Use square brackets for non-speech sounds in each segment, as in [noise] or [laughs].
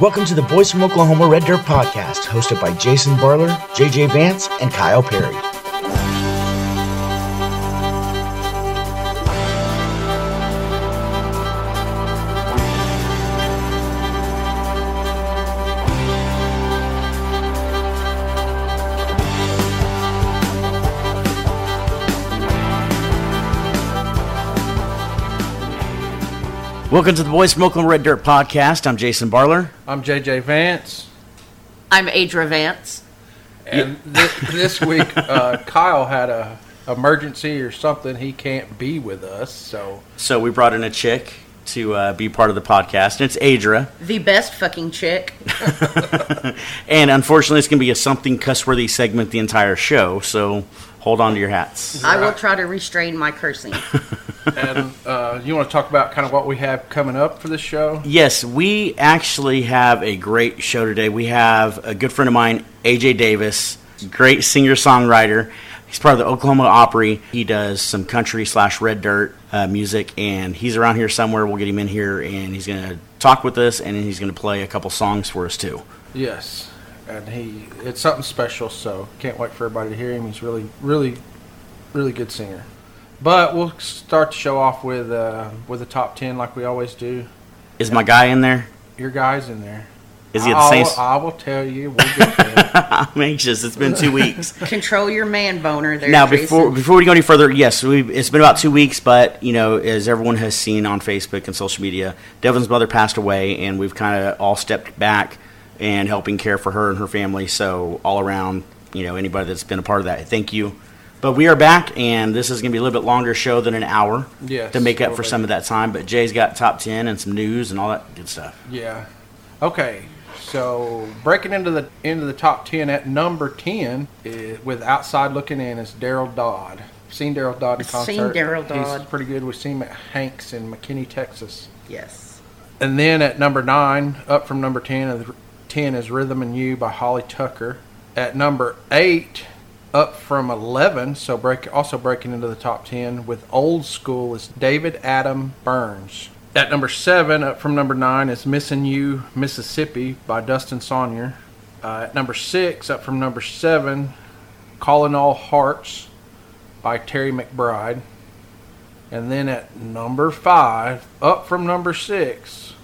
Welcome to the Boys from Oklahoma Red Dirt Podcast, hosted by Jason Barler, JJ Vance, and Kyle Perry. Welcome to the Boys from Oklahoma Red Dirt Podcast. I'm Jason Barler. I'm JJ Vance, I'm Adra Vance. and thi- this week uh, Kyle had a emergency or something. He can't be with us, so So we brought in a chick to uh, be part of the podcast, and it's Adra. The best fucking chick. [laughs] And unfortunately, it's going to be a something cuss-worthy segment the entire show. So hold on to your hats. I will try to restrain my cursing. [laughs] and uh, you want to talk about kind of what we have coming up for this show? Yes, we actually have a great show today. We have a good friend of mine, AJ Davis, great singer-songwriter. He's part of the Oklahoma Opry. He does some country slash red dirt uh, music, and he's around here somewhere. We'll get him in here, and he's going to talk with us, and he's going to play a couple songs for us too. Yes, and he it's something special. So can't wait for everybody to hear him. He's really, really, really good singer. But we'll start the show off with uh, with a top ten like we always do. Is my guy in there? Your guys in there. Is he at the I'll- same? s- I will tell you. We'll get there. [laughs] I'm anxious. It's been two weeks. [laughs] Control your man boner there. now Jason. before before we go any further yes we it's been about two weeks but you know as everyone has seen on facebook and social media devlin's mother passed away and we've kind of all stepped back and helping care for her and her family so all around you know anybody that's been a part of that thank you but we are back and this is going to be a little bit longer show than an hour Yes, to make up a for some of that time but jay's got top 10 and some news and all that good stuff Yeah. Okay. So breaking into the into the top ten at number ten is, with outside looking in is Daryl Dodd. Seen Daryl Dodd in concert. Seen Daryl Dodd. He's pretty good. We've seen him at Hanks in McKinney, Texas. yes. And then at number nine, up from number ten, is- ten is Rhythm and You by Holly Tucker. At number eight, up from eleven, so break also breaking into the top ten with Old School is David Adam Burns. At number seven, up from number nine, is Missing You, Mississippi by Dustin Saunier. Uh, at number six, up from number seven, Calling All Hearts by Terry McBride. And then at number five, up from number six,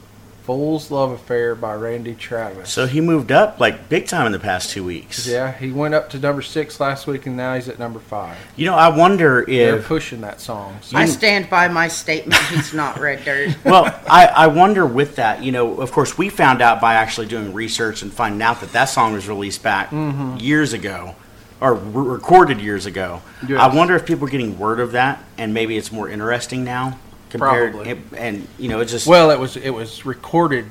Fool's Love Affair by Randy Travis. so he moved up like big time in the past two weeks yeah, he went up to number six last week, and now he's at number five. you know i wonder if They're pushing that song. So I stand by my statement. He's not red dirt. [laughs] well, I, I wonder with that, you know, of course, we found out by actually doing research and finding out that that song was released back Mm-hmm. years ago or re- recorded years ago. Yes. I wonder if people are getting word of that and maybe it's more interesting now compared Probably. and you know, it just well, it was it was recorded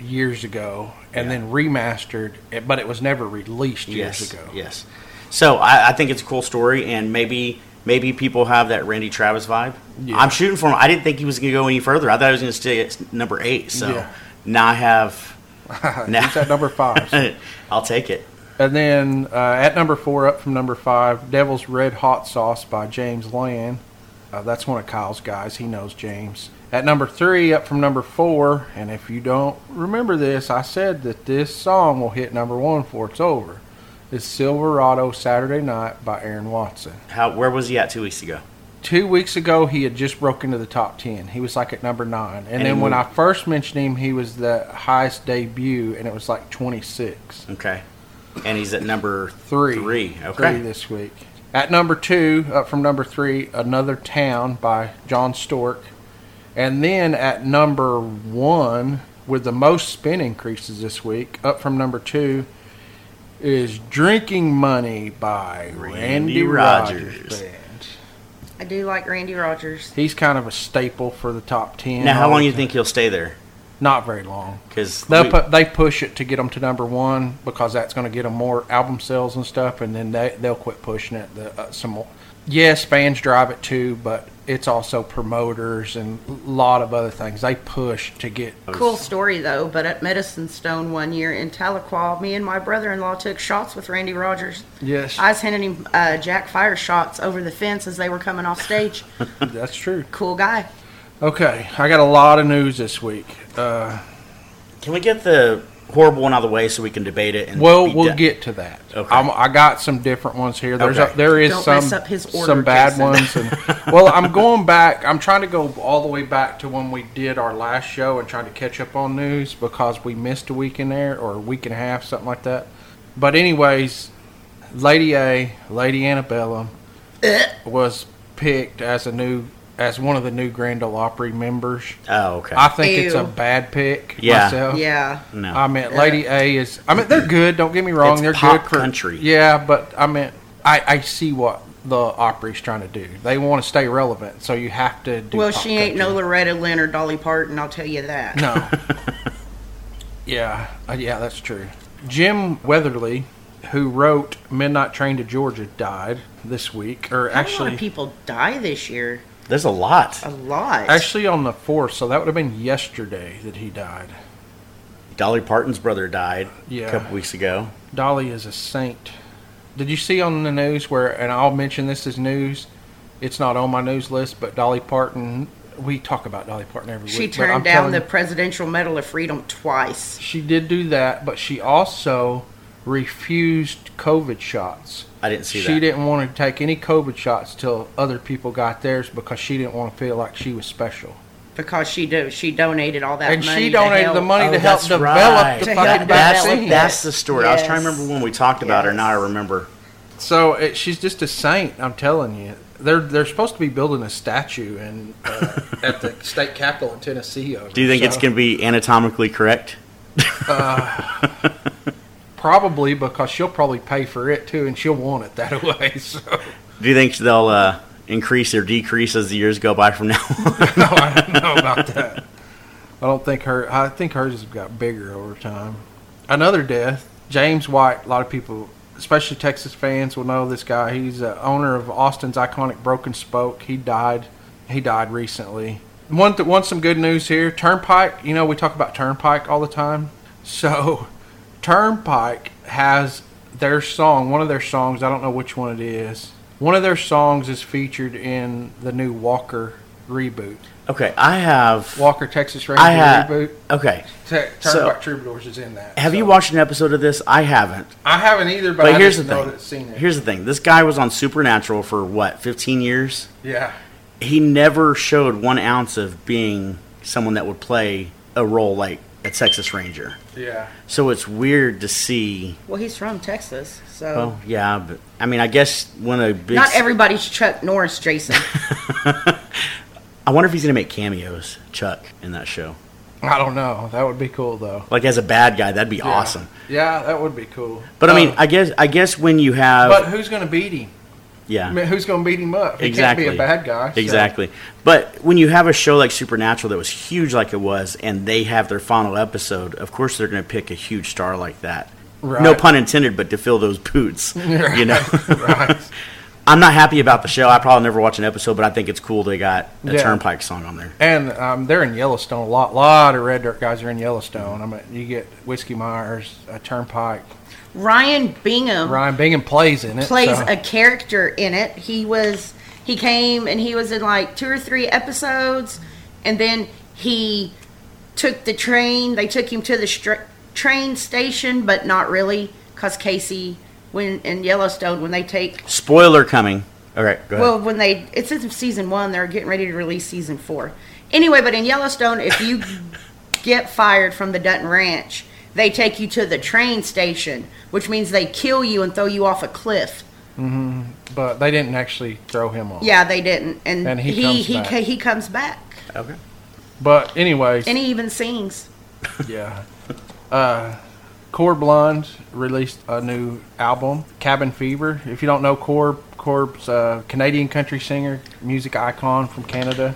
years ago and then remastered, eh, but it was never released years yes, ago. yes. So I, I think it's a cool story and maybe maybe people have that Randy Travis vibe. Yeah. I'm shooting for him. I didn't think he was going to go any further. I thought he was going to stay at number 8. So Yeah. now I have [laughs] Now- He's at number five. [laughs] I'll take it. And then uh, at number four, up from number five, Devil's Red Hot Sauce by James Land. Uh, that's one of Kyle's guys. He knows James. At number three, up from number four, and if you don't remember this, I said that this song will hit number one before it's over. Is Silverado Saturday Night by Aaron Watson. How where was he at 2 weeks ago? Two weeks ago, he had just broken into the top 10. He was like at number nine. And, And then when I first mentioned him, he was the highest debut, and it was like 26. Okay. And he's at number Three. Three. Okay. Three this week. At number two, up from number three, Another Town by John Stork. And then at number one, with the most spin increases this week, up from number two, is Drinking Money by Randy Randy, Rogers. Rogers. Band. I do like Randy Rogers. He's kind of a staple for the top 10. Now, how long do you think he'll stay there? Not very long. Because They'll put, they push it to get them to number one because that's going to get them more album sales and stuff, and then they they'll quit pushing it. The, uh, some more. Yes, fans drive it too, but it's also promoters and a lot of other things. They push to get. Cool story though, but at Medicine Stone one year in Tahlequah, me and my brother-in-law took shots with Randy Rogers. Yes, I was handing him uh, Jack Fire shots over the fence as they were coming off stage. [laughs] that's true. cool guy. Okay, I got a lot of news this week. Uh, can we get the horrible one out of the way so we can debate it. And Well, be we'll done? get to that. Okay. I'm, I got some different ones here. There's Okay. a, there is Don't some mess up his order, some bad Jason. ones. And, [laughs] well, I'm going back. I'm trying to go all the way back to when we did our last show and trying to catch up on news because we missed a week in there or a week and a half, something like that. But anyways, Lady A, Lady Antebellum, was picked as a new as one of the new Grand Ole Opry members. Oh, okay. I think it's a bad pick. Yeah. myself. Yeah. no. I mean, Lady A is. I mean, they're good. Don't get me wrong. It's they're pop good for country. Yeah, but I mean, I, I see what the Opry's trying to do. They want to stay relevant, so you have to do. Well, pop she ain't no. Loretta Lynn or Dolly Parton, I'll tell you that. No. [laughs] yeah, uh, yeah, that's true. Jim Weatherly, who wrote "Midnight Train to Georgia," died this week, or Had a lot actually, of people die this year. There's a lot. A lot. actually on the fourth. So that would have been yesterday that he died. Dolly Parton's brother died Yeah. a couple weeks ago. Dolly is a saint. Did you see on the news where, and I'll mention this as news, it's not on my news list, but Dolly Parton, we talk about Dolly Parton every she week. but I'm turned down the you, Presidential Medal of Freedom twice. She did do that, but she also refused COVID shots. I didn't see she that. She didn't want to take any COVID shots till other people got theirs because she didn't want to feel like she was special. Because she do, she donated all that money. and money. she to donated help- the money Oh, to help develop right. the To fucking help That's, develop vaccine. that's the story. I was trying to remember when we talked about her. Yes. Now I remember. So it, she's just a saint. I'm telling you. They're they're supposed to be building a statue in uh, at the [laughs] state capitol in Tennessee. Of Do you think it's going to be anatomically correct? [laughs] probably because she'll probably pay for it too, and she'll want it that [laughs] way. So Do you think they'll uh, increase or decrease as the years go by from now on? [laughs] no, I don't know about that. I don't think her. I think hers has got bigger over time. Another death. James White. A lot of people, especially Texas fans, will know this guy. He's the owner of Austin's iconic Broken Spoke. He died. He died recently. One, th- one some good news here. Turnpike. You know we talk about Turnpike all the time. So, Turnpike has their song. One of their songs. I don't know which one it is. One of their songs is featured in the new Walker reboot. okay, I have. Walker Texas Ranger I have. reboot. Okay. T- So- Turnpike Troubadours is in that. Have so- you watched an episode of this? I haven't. I haven't either, but, But I here's the thing. that seen it. Here's the thing. This guy was on Supernatural for what, 15 years? yeah, He never showed one ounce of being someone that would play a role like a Texas Ranger. yeah. So it's weird to see. Well, he's from Texas, so Well, yeah, but I mean, I guess when a big. not everybody's Chuck Norris, Jason. [laughs] I wonder if he's gonna make cameos, Chuck, in that show. I don't know. That would be cool though. Like as a bad guy, that'd be Yeah. awesome. Yeah, that would be cool. But I mean, Uh, I guess I guess when you have but who's going to beat him? Yeah. I mean, who's going to beat him up? He Exactly. can't be a bad guy. so- Exactly. But when you have a show like Supernatural that was huge like it was, and they have their final episode, of course they're going to pick a huge star like that. Right. No pun intended, but to fill those boots, [laughs] you know. right. [laughs] I'm not happy about the show. I probably never watch an episode, but I think it's cool they got a Yeah. Turnpike song on there. And um, they're in Yellowstone a lot. lot of Red Dirt guys are in Yellowstone. I mean, you get Whiskey Myers, uh, Turnpike. Ryan Bingham Ryan Bingham plays in it. plays so- a character in it. He was he came and he was in like two or three episodes, and then he took the train. They took him to the str- train station, but not really, cause Casey when in Yellowstone when they take Spoiler coming. All right, go ahead. well when they it's in season one they're getting ready to release season four. Anyway, but in Yellowstone, if you get fired from the Dutton Ranch, they take you to the train station, which means they kill you and throw you off a cliff. Mm-hmm. but they didn't actually throw him off. Yeah, they didn't, and, And he he comes he back. ca- he comes back, okay. But anyways, and he even sings. [laughs] yeah. Uh, Corb Lund released a new album, Cabin Fever. If you don't know Corb, Corb's a Canadian country singer, music icon from Canada.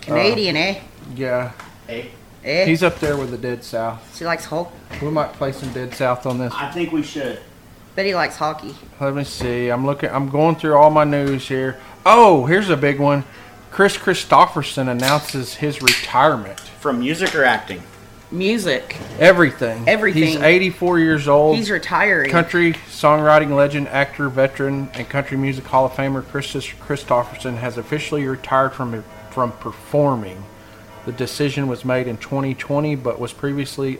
Canadian, eh? Yeah, Hey, Eh? he's up there with the Dead South. he likes Hulk. We might play some Dead South on this. I think we should. Bet he likes hockey. Let me see. I'm looking. I'm going through all my news here. Oh, here's a big one. Kris Kristofferson announces his retirement. From music or acting? Music. Everything. Everything. He's 84 years old. He's retiring. Country songwriting legend, actor, veteran, and country music Hall of Famer Kris Kristofferson has officially retired from from performing. The decision was made in 2020, but was previously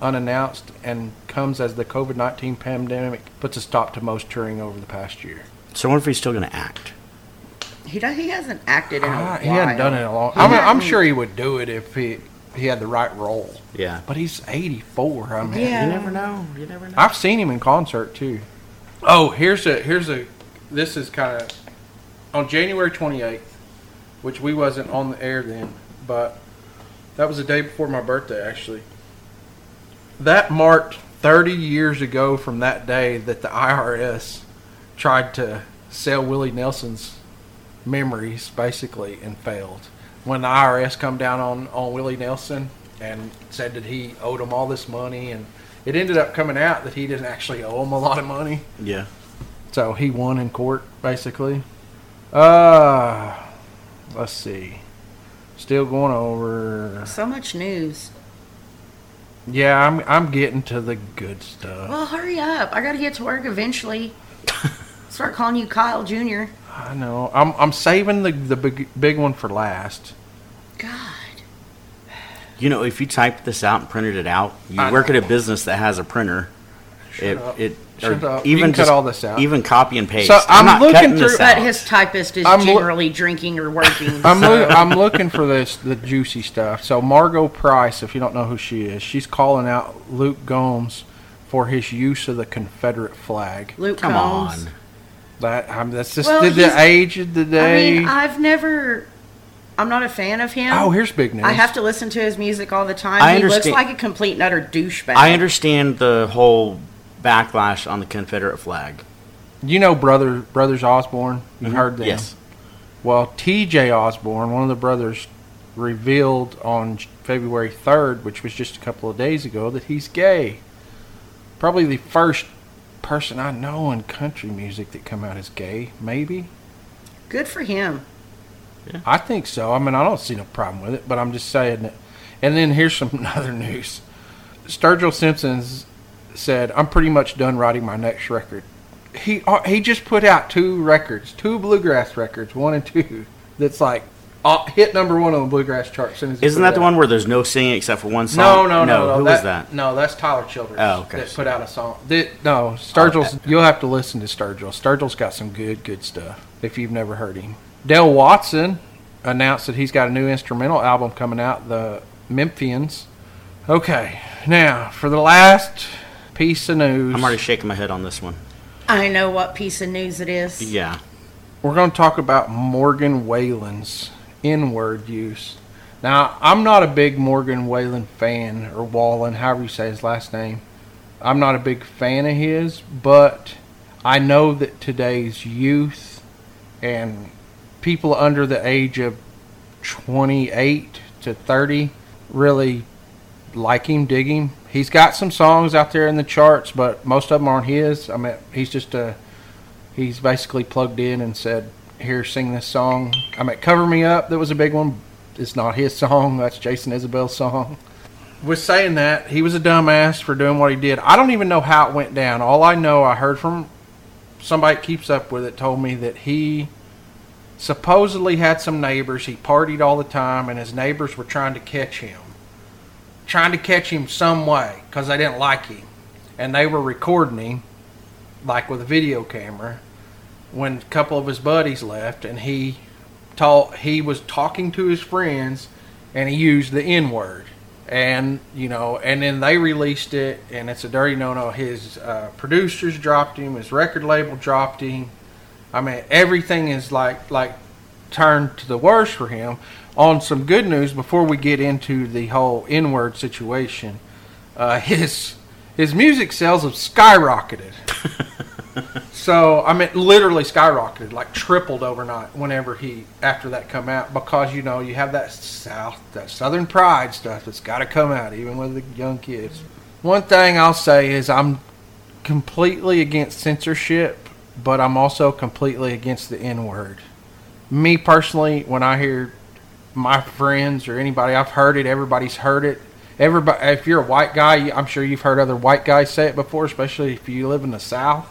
unannounced and comes as the COVID 19 pandemic puts a stop to most touring over the past year. So I wonder if he's still going to act. He does, he hasn't acted in a Ah, while. he hadn't done it in a long He I mean, I'm sure he would do it if he, he had the right role. Yeah. But he's 84. I mean, Yeah. You never know. You never know. I've seen him in concert too. Oh, here's a here's a this is kind of on January 28th, which we wasn't on the air then, but that was the day before my birthday actually. That marked 30 years ago from that day that the IRS tried to sell Willie Nelson's memories basically and failed. When the IRS come down on, on Willie Nelson and said that he owed them all this money and it ended up coming out that he didn't actually owe them a lot of money. Yeah. So he won in court basically. Uh let's see. Still going over. So much news. Yeah, I'm I'm getting to the good stuff. Well, hurry up. I got to get to work eventually. [laughs] Start calling you Kyle Jr. I know. I'm I'm saving the the big big one for last. God. You know, if you typed this out and printed it out, you I work know. at a business that has a printer. It up. it Shut or up. You even can cut just all this out. even copy and paste. So, I'm not looking cutting through- this But out. his typist is I'm loo- generally drinking or working. I'm so- loo- I'm looking for this the juicy stuff. So Margo Price, if you don't know who she is, she's calling out Luke Gomes for his use of the Confederate flag. Luke Come Combs. on. That I'm, that's just Well, the, he's- the age of the I day. mean, I've never. I'm not a fan of him. oh, here's big news. I have to listen to his music all the time. I he looks understand- like a complete and utter douchebag. I understand the whole backlash on the Confederate flag. You know, brother brothers Osborne. You heard them. Mm-hmm. Yes. Well, T.J. Osborne, one of the brothers, revealed on February 3rd, which was just a couple of days ago, that he's gay. Probably the first person I know in country music that come out as gay. Maybe. Good for him. Yeah. I think so. I mean, I don't see no problem with it, but I'm just saying that. And then here's some [laughs] other news. Sturgill Simpson's said, "I'm pretty much done writing my next record." He uh, he just put out two records, two bluegrass records, one and two. That's like uh, hit number one on the bluegrass chart. As soon as Isn't that the out. one where there's no singing except for one No, song? no, no, no. Who was that? No, that's Tyler Childers. Oh, okay. That put out a song. That, no, Sturgill's. You'll have to listen to Sturgill. Sturgill's got some good, good stuff. If you've never heard him, Dale Watson announced that he's got a new instrumental album coming out, the Memphians. Okay, now for the last piece of news, I'm already shaking my head on this one. I know what piece of news it is. Yeah. we're going to talk about Morgan Whalen's N-word use. Now, I'm not a big Morgan Whalen fan, or Wallen, however you say his last name. I'm not a big fan of his, but I know that today's youth and people under the age of 28 to 30 really like him, dig him. He's got some songs out there in the charts, but most of them aren't his. I mean, he's just a he's basically plugged in and said, "Here, sing this song." I mean, "Cover Me Up." That was a big one. It's not his [laughs] song. That's Jason Isbell's song. Was saying that he was a dumbass for doing what he did. I don't even know how it went down. All I know, I heard from somebody keeps up with it, told me that he supposedly had some neighbors. He partied all the time, and his neighbors were trying to catch him, trying to catch him some way because they didn't like him, and they were recording him like with a video camera when a couple of his buddies left and he taught he was talking to his friends and he used the n word and you know and then they released it and it's a dirty no no his uh, producers dropped him his record label dropped him. I mean everything is like like turned to the worse for him on some good news before we get into the whole n word situation uh, [laughs] his his music sales have skyrocketed [laughs] so I mean, literally skyrocketed, like tripled overnight. Whenever he after that come out, because you know you have that south, that southern pride stuff that's got to come out, even with the young kids. One thing I'll say is I'm completely against censorship, but I'm also completely against the N word. Me personally, when I hear my friends or anybody, I've heard it. Everybody's heard it. Everybody, if you're a white guy, I'm sure you've heard other white guys say it before, especially if you live in the South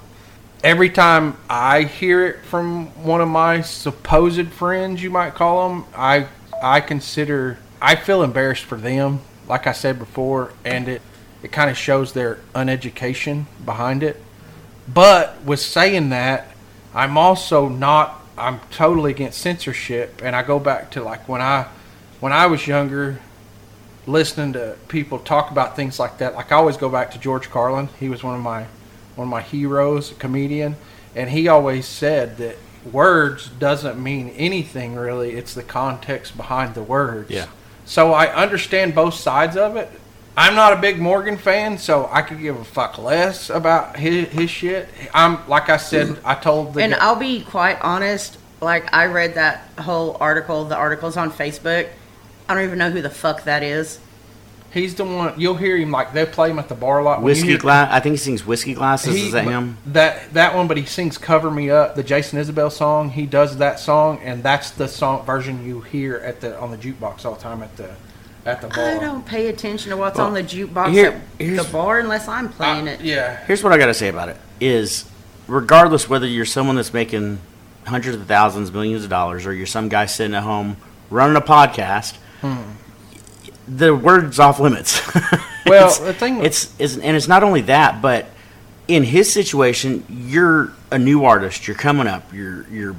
every time I hear it from one of my supposed friends, you might call them, I I consider I feel embarrassed for them. Like I said before, and it it kind of shows their uneducation behind it. But with saying that, I'm also not. I'm totally against censorship, and I go back to like when I, when I was younger, listening to people talk about things like that. Like I always go back to George Carlin. He was one of my, one of my heroes, a comedian, and he always said that words doesn't mean anything really. It's the context behind the words. Yeah. So I understand both sides of it. I'm not a big Morgan fan, so I could give a fuck less about his, his shit. I'm like I said, mm-hmm. I told the And guy- I'll be quite honest. Like I read that whole article. The article's on Facebook. I don't even know who the fuck that is. he's the one. You'll hear him like they play him at the bar a lot. When you Whiskey hear- glass. I think he sings whiskey glasses. He- Is that him? That that one, but he sings "Cover Me Up," the Jason Isbell song. He does that song, and that's the song version you hear at the on the jukebox all the time at the at the bar. I don't pay attention to what's Well, on the jukebox here- at here's- the bar unless I'm playing it. yeah, Here's what I got to say about it: is regardless whether you're someone that's making hundreds of thousands, millions of dollars, or you're some guy sitting at home running a podcast, hmm. the word's off limits. [laughs] Well, it's, the thing- it's, it's and it's not only that, but in his situation, you're a new artist. You're coming up. You're you're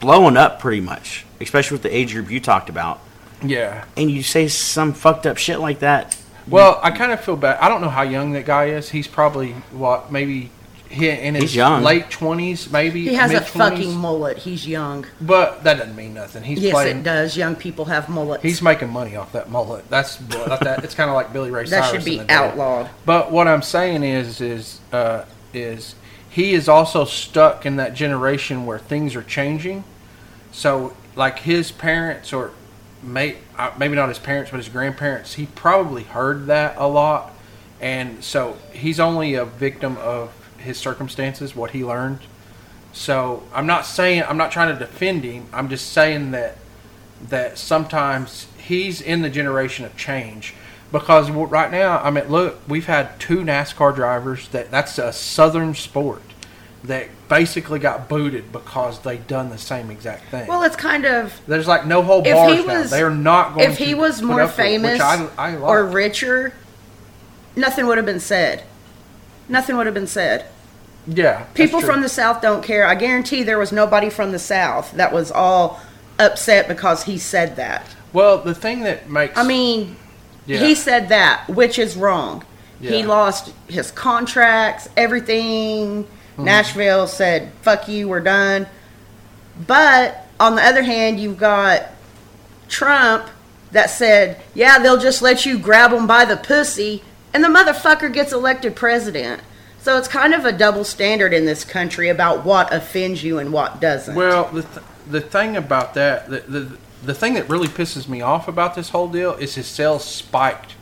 blowing up pretty much, especially with the age group you talked about. Yeah. And you say some fucked up shit like that. Well, I kind of feel bad. I don't know how young that guy is. He's probably what maybe he in his He's young. late twenties, maybe He has a mid-20s. fucking mullet. He's young. But that doesn't mean nothing. He's yes, playing. it does. Young people have mullets. He's making money off that mullet. That's what that. It's kind of like Billy Ray that Cyrus. should be in the day. outlawed. But what I'm saying is, is, uh, is he is also stuck in that generation where things are changing. So, like his parents, or may, uh, maybe not his parents, but his grandparents, he probably heard that a lot, and so he's only a victim of his circumstances, what he learned. So I'm not saying I'm not trying to defend him. I'm just saying that that sometimes he's in the generation of change because right now I mean look we've had two NASCAR drivers that that's a southern sport that basically got booted because they done the same exact thing. Well, it's kind of There's like no whole if bars he now. They're not going. if he to was more up with it, famous I, I or richer, nothing would have been said. Nothing would have been said. yeah, People from the South don't care. I guarantee there was nobody from the South that was all upset because he said that. well the thing that makes I mean, Yeah. he said that, which is wrong. He lost his contracts, everything. Hmm. Nashville said, fuck you, we're done. But on the other hand, you've got Trump that said, yeah, they'll just let you grab them by the pussy, and the motherfucker gets elected president. So it's kind of a double standard in this country about what offends you and what doesn't. Well, the th- the thing about that, the, the the thing that really pisses me off about this whole deal is his sales spiked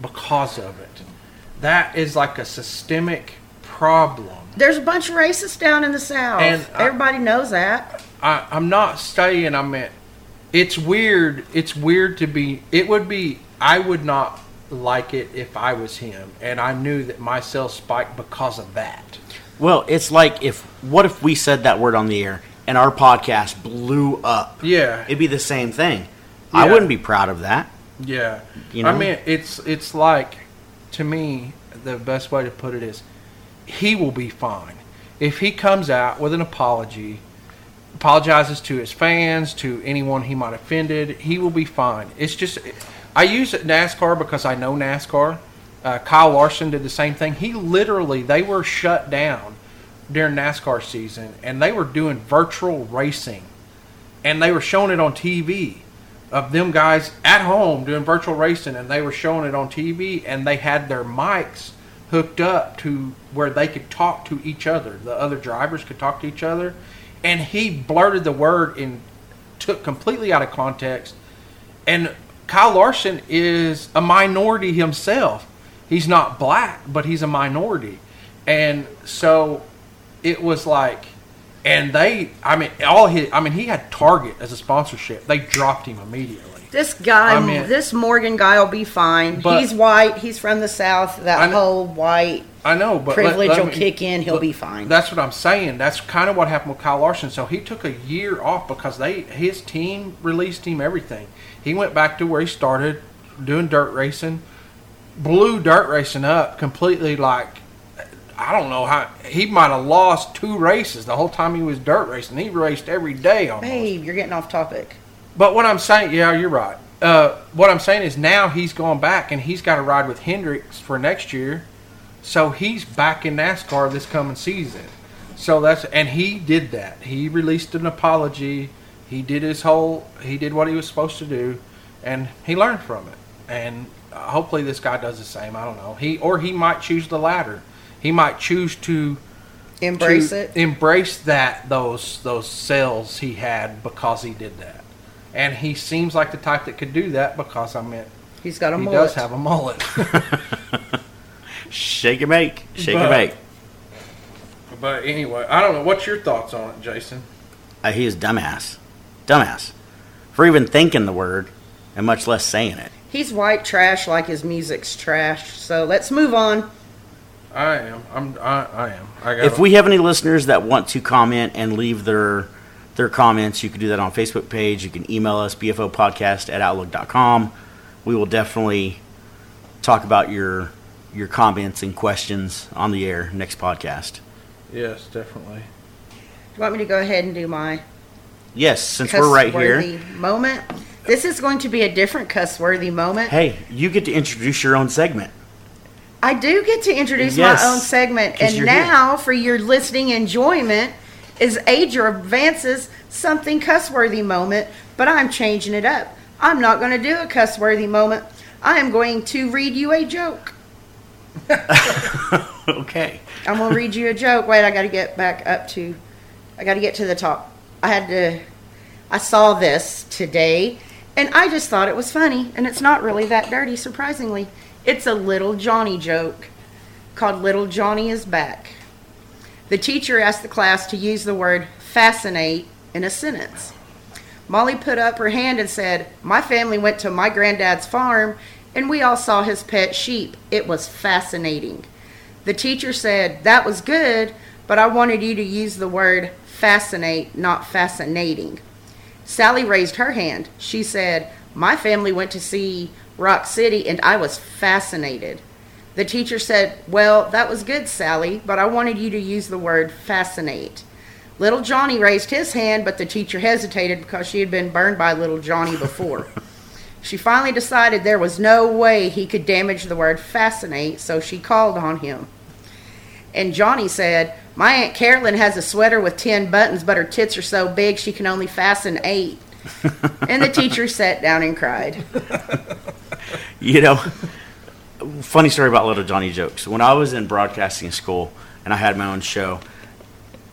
because of it. That is like a systemic problem. There's a bunch of racists down in the South. And I- Everybody knows that. I, I'm not saying I meant it's weird. It's weird to be. It would be. I would not like it if I was him, and I knew that my sales spiked because of that. Well, it's like if what if we said that word on the air and our podcast blew up? Yeah, It'd be the same thing. I wouldn't be proud of that. Yeah, You know? I mean, it's it's like to me the best way to put it is he will be fine if he comes out with an apology, apologizes to his fans, to anyone he might offended. He will be fine. It's just I use NASCAR because I know NASCAR. Uh, Kyle Larson did the same thing. He literally they were shut down during NASCAR season, and they were doing virtual racing and they were showing it on TV of them guys at home doing virtual racing, and they were showing it on TV, and they had their mics hooked up to where they could talk to each other. The other drivers could talk to each other, and he blurted the word and took completely out of context. And Kyle Larson is a minority himself. He's not black, but he's a minority, and so it was like and they i mean all his i mean he had target as a sponsorship they dropped him immediately This guy, I mean- this Morgan guy will be fine. But- he's white. He's from the South. That know- whole white i know but let- privilege let will me- kick in. He'll be fine. that's what i'm saying that's kind of what happened with kyle larson so he took a year off because they his team released him everything he went back to where he started doing dirt racing blew dirt racing up completely. Like I don't know how he might have lost two races the whole time he was dirt racing. He raced every day almost. Babe, you're getting off topic. But what I'm saying, yeah, you're right. Uh, what I'm saying is now he's gone back and he's got to ride with Hendricks for next year, so he's back in NASCAR this coming season. So that's and he did that. He released an apology. He did his whole. He did what he was supposed to do, and he learned from it. And hopefully this guy does the same. I don't know. He or he might choose the latter. He might choose to Embrace to it. Embrace that those those sales he had because he did that, and he seems like the type that could do that because I mean He's got a he mullet. does have a mullet. [laughs] Shake and bake. Shake But- and bake. but anyway, I don't know. What's your thoughts on it, Jason? Uh, he is dumbass. Dumbass. For even thinking the word, and much less saying it. He's white trash like his music's trash. So let's move on. I am. I'm. I, I am. I got. If we have any listeners that want to comment and leave their their comments, you can do that on Facebook page. You can email us, bfopodcast at outlook.com. We will definitely talk about your your comments and questions on the air next podcast. yes, definitely. Do you want me to go ahead and do my Yes, since we're right here. cuss-worthy moment? This is going to be a different cuss-worthy moment. Hey, you get to introduce your own segment. I do get to introduce Yes, my own segment, and you're now for your listening enjoyment is age advances something cuss-worthy moment, but I'm changing it up. I'm not going to do a cuss-worthy moment. I am going to read you a joke. [laughs] okay. I'm gonna read you a joke. Wait, I got to get back up to. I got to get to the top. I had to. I saw this today, and I just thought it was funny, and it's not really that dirty. Surprisingly, it's a little Johnny joke called "Little Johnny is Back." The teacher asked the class to use the word "fascinate" in a sentence. Molly put up her hand and said, My family went to my granddad's farm and we all saw his pet sheep. It was fascinating. The teacher said, That was good, but I wanted you to use the word fascinate, not fascinating. Sally raised her hand. She said, My family went to see Rock City and I was fascinated. The teacher said, Well, that was good, Sally, but I wanted you to use the word fascinate. Little Johnny raised his hand, but the teacher hesitated because she had been burned by little Johnny before. [laughs] she finally decided there was no way he could damage the word fascinate, so she called on him. And Johnny said, My Aunt Carolyn has a sweater with 10 buttons, but her tits are so big she can only fasten eight. [laughs] and the teacher sat down and cried. You know, funny story about Little Johnny jokes. When I was in broadcasting school and I had my own show,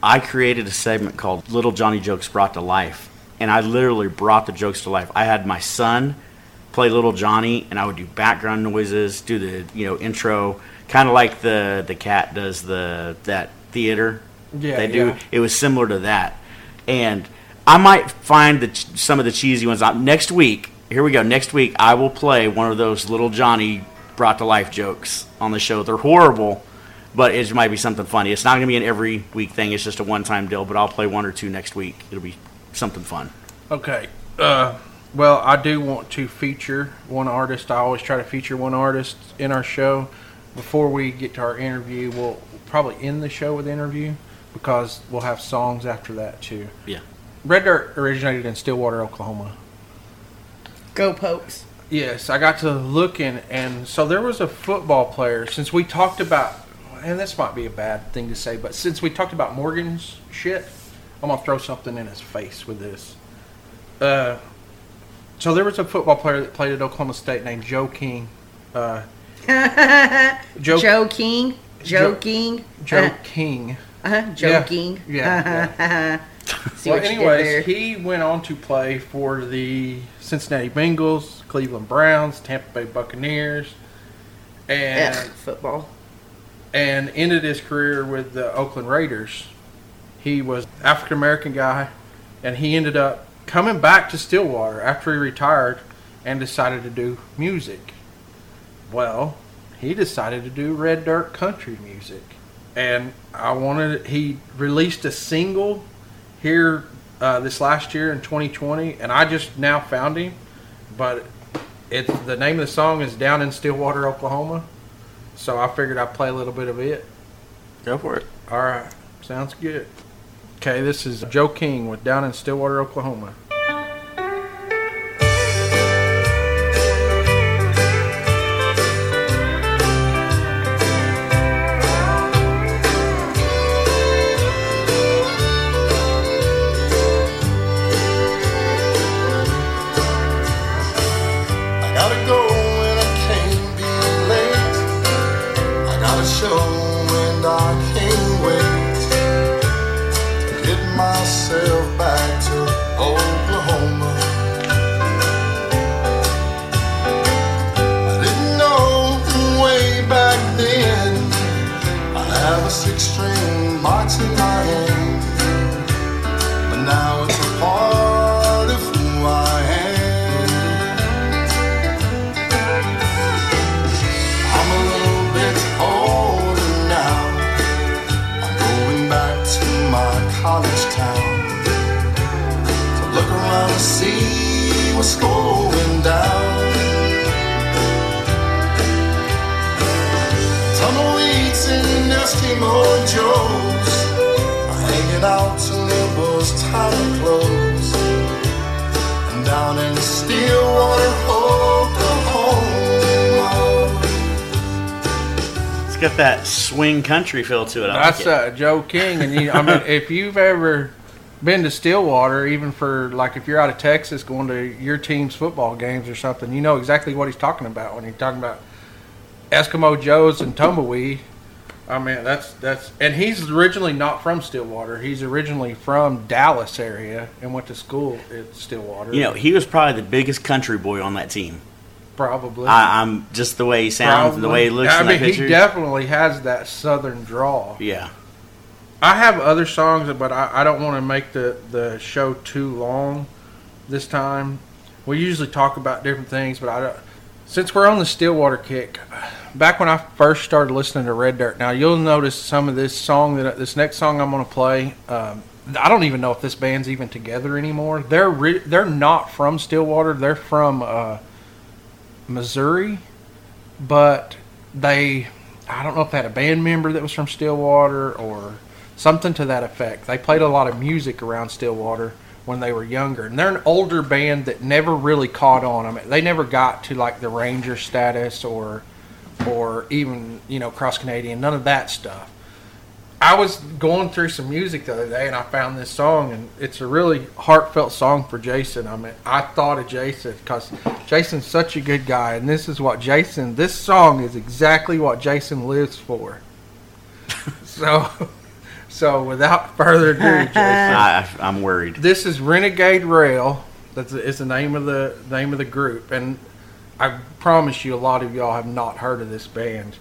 I created a segment called Little Johnny Jokes Brought to Life. And I literally brought the jokes to life. I had my son play Little Johnny, and I would do background noises, do the you know intro, kind of like the the cat does the that theater. Yeah, they do. yeah. It was similar to that, and I might find the, some of the cheesy ones next week. Here we go. Next week, I will play one of those Little Johnny brought to life jokes on the show. They're horrible, but it might be something funny. It's not going to be an every week thing. It's just a one time deal. But I'll play one or two next week. It'll be something fun. Okay. Uh, well, I do want to feature one artist. I always try to feature one artist in our show. Before we get to our interview, we'll probably end the show with the interview because we'll have songs after that too. Yeah. Red Dirt originated in Stillwater, Oklahoma. Go Pokes. Yes, I got to look in, and so there was a football player. Since we talked about, and this might be a bad thing to say, but since we talked about Morgan's shit, I'm gonna throw something in his face with this. Uh, so there was a football player that played at Oklahoma State named Joe King. Uh, [laughs] Joe, Joe King. Joe- Joking. Joe King. Uh-huh, joking. Yeah, See well, what you did anyways, he went on to play for the Cincinnati Bengals, Cleveland Browns, Tampa Bay Buccaneers, and Ugh, football. and ended his career with the Oakland Raiders. He was African American guy, and he ended up coming back to Stillwater after he retired and decided to do music. Well, he decided to do red dirt country music, and I wanted. He released a single here uh, this last year in 2020, and I just now found him, but It's the name of the song is "Down in Stillwater, Oklahoma." So I figured I'd play a little bit of it. Go for it. All right, sounds good. Okay, this is Joe King with "Down in Stillwater, Oklahoma." Eskimo Joes are hanging out till it was time to close. And down in Stillwater, Oklahoma. It's got that swing country feel to it. I That's like it. uh, Joe King, and you, I mean, [laughs] if you've ever been to Stillwater, even for like if you're out of Texas going to your team's football games or something, you know exactly what he's talking about when he's talking about Eskimo Joe's and Tumbleweed. I mean, that's that's, and he's originally not from Stillwater. He's originally from Dallas area and went to school at Stillwater. You know, he was probably the biggest country boy on that team. probably. I, I'm just the way he sounds and the way he looks I in mean, he definitely has that southern draw. yeah. I have other songs, but I, I don't want to make the, the show too long this time. We usually talk about different things, but I don't. Since we're on the Stillwater kick, back when I first started listening to Red Dirt, now you'll notice some of this song that this next song I'm going to play. Um, I don't even know if this band's even together anymore. They're re- they're not from Stillwater. They're from uh, Missouri, but they I don't know if they had a band member that was from Stillwater or something to that effect. They played a lot of music around Stillwater when they were younger, and they're an older band that never really caught on. I mean, they never got to like the Ranger status or or even you know cross Canadian, none of that stuff. I was going through some music the other day and I found this song and it's a really heartfelt song for Jason. I mean, I thought of Jason because Jason's such a good guy and this is what Jason, this song is exactly what Jason lives for. [laughs] so, so without [laughs] further ado, [laughs] Jason, I, I'm worried. this is Renegade Rail. That's is the name of the name of the group, and I promise you, a lot of y'all have not heard of this band.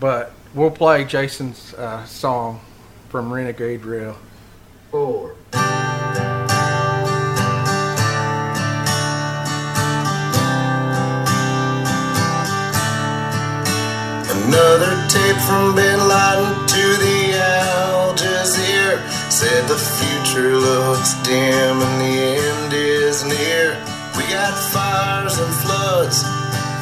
But we'll play Jason's uh, song from Renegade Rail. Four. Another tape from Bin Laden to the Al Jazeera said the future looks dim and the end is near. We got fires and floods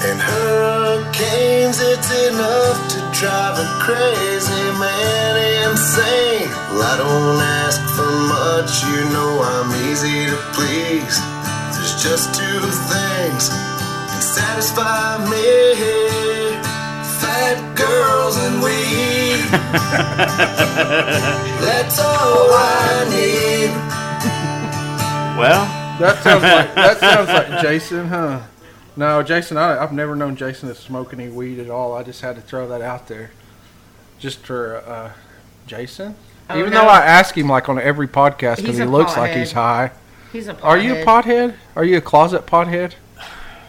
and hurricanes. It's enough to drive a crazy man insane. Well, I don't ask for much, you know I'm easy to please. There's just two things that satisfy me fat girls and weed. [laughs] That's all I need. Well, That sounds like that [laughs] sounds like Jason, huh? No, Jason. I, I've never known Jason to smoke any weed at all. I just had to throw that out there, just for uh, Jason. Oh, Even no. though I ask him like on every podcast because he a looks like he's high. He's a pothead. Are you a pothead? Are you a closet pothead?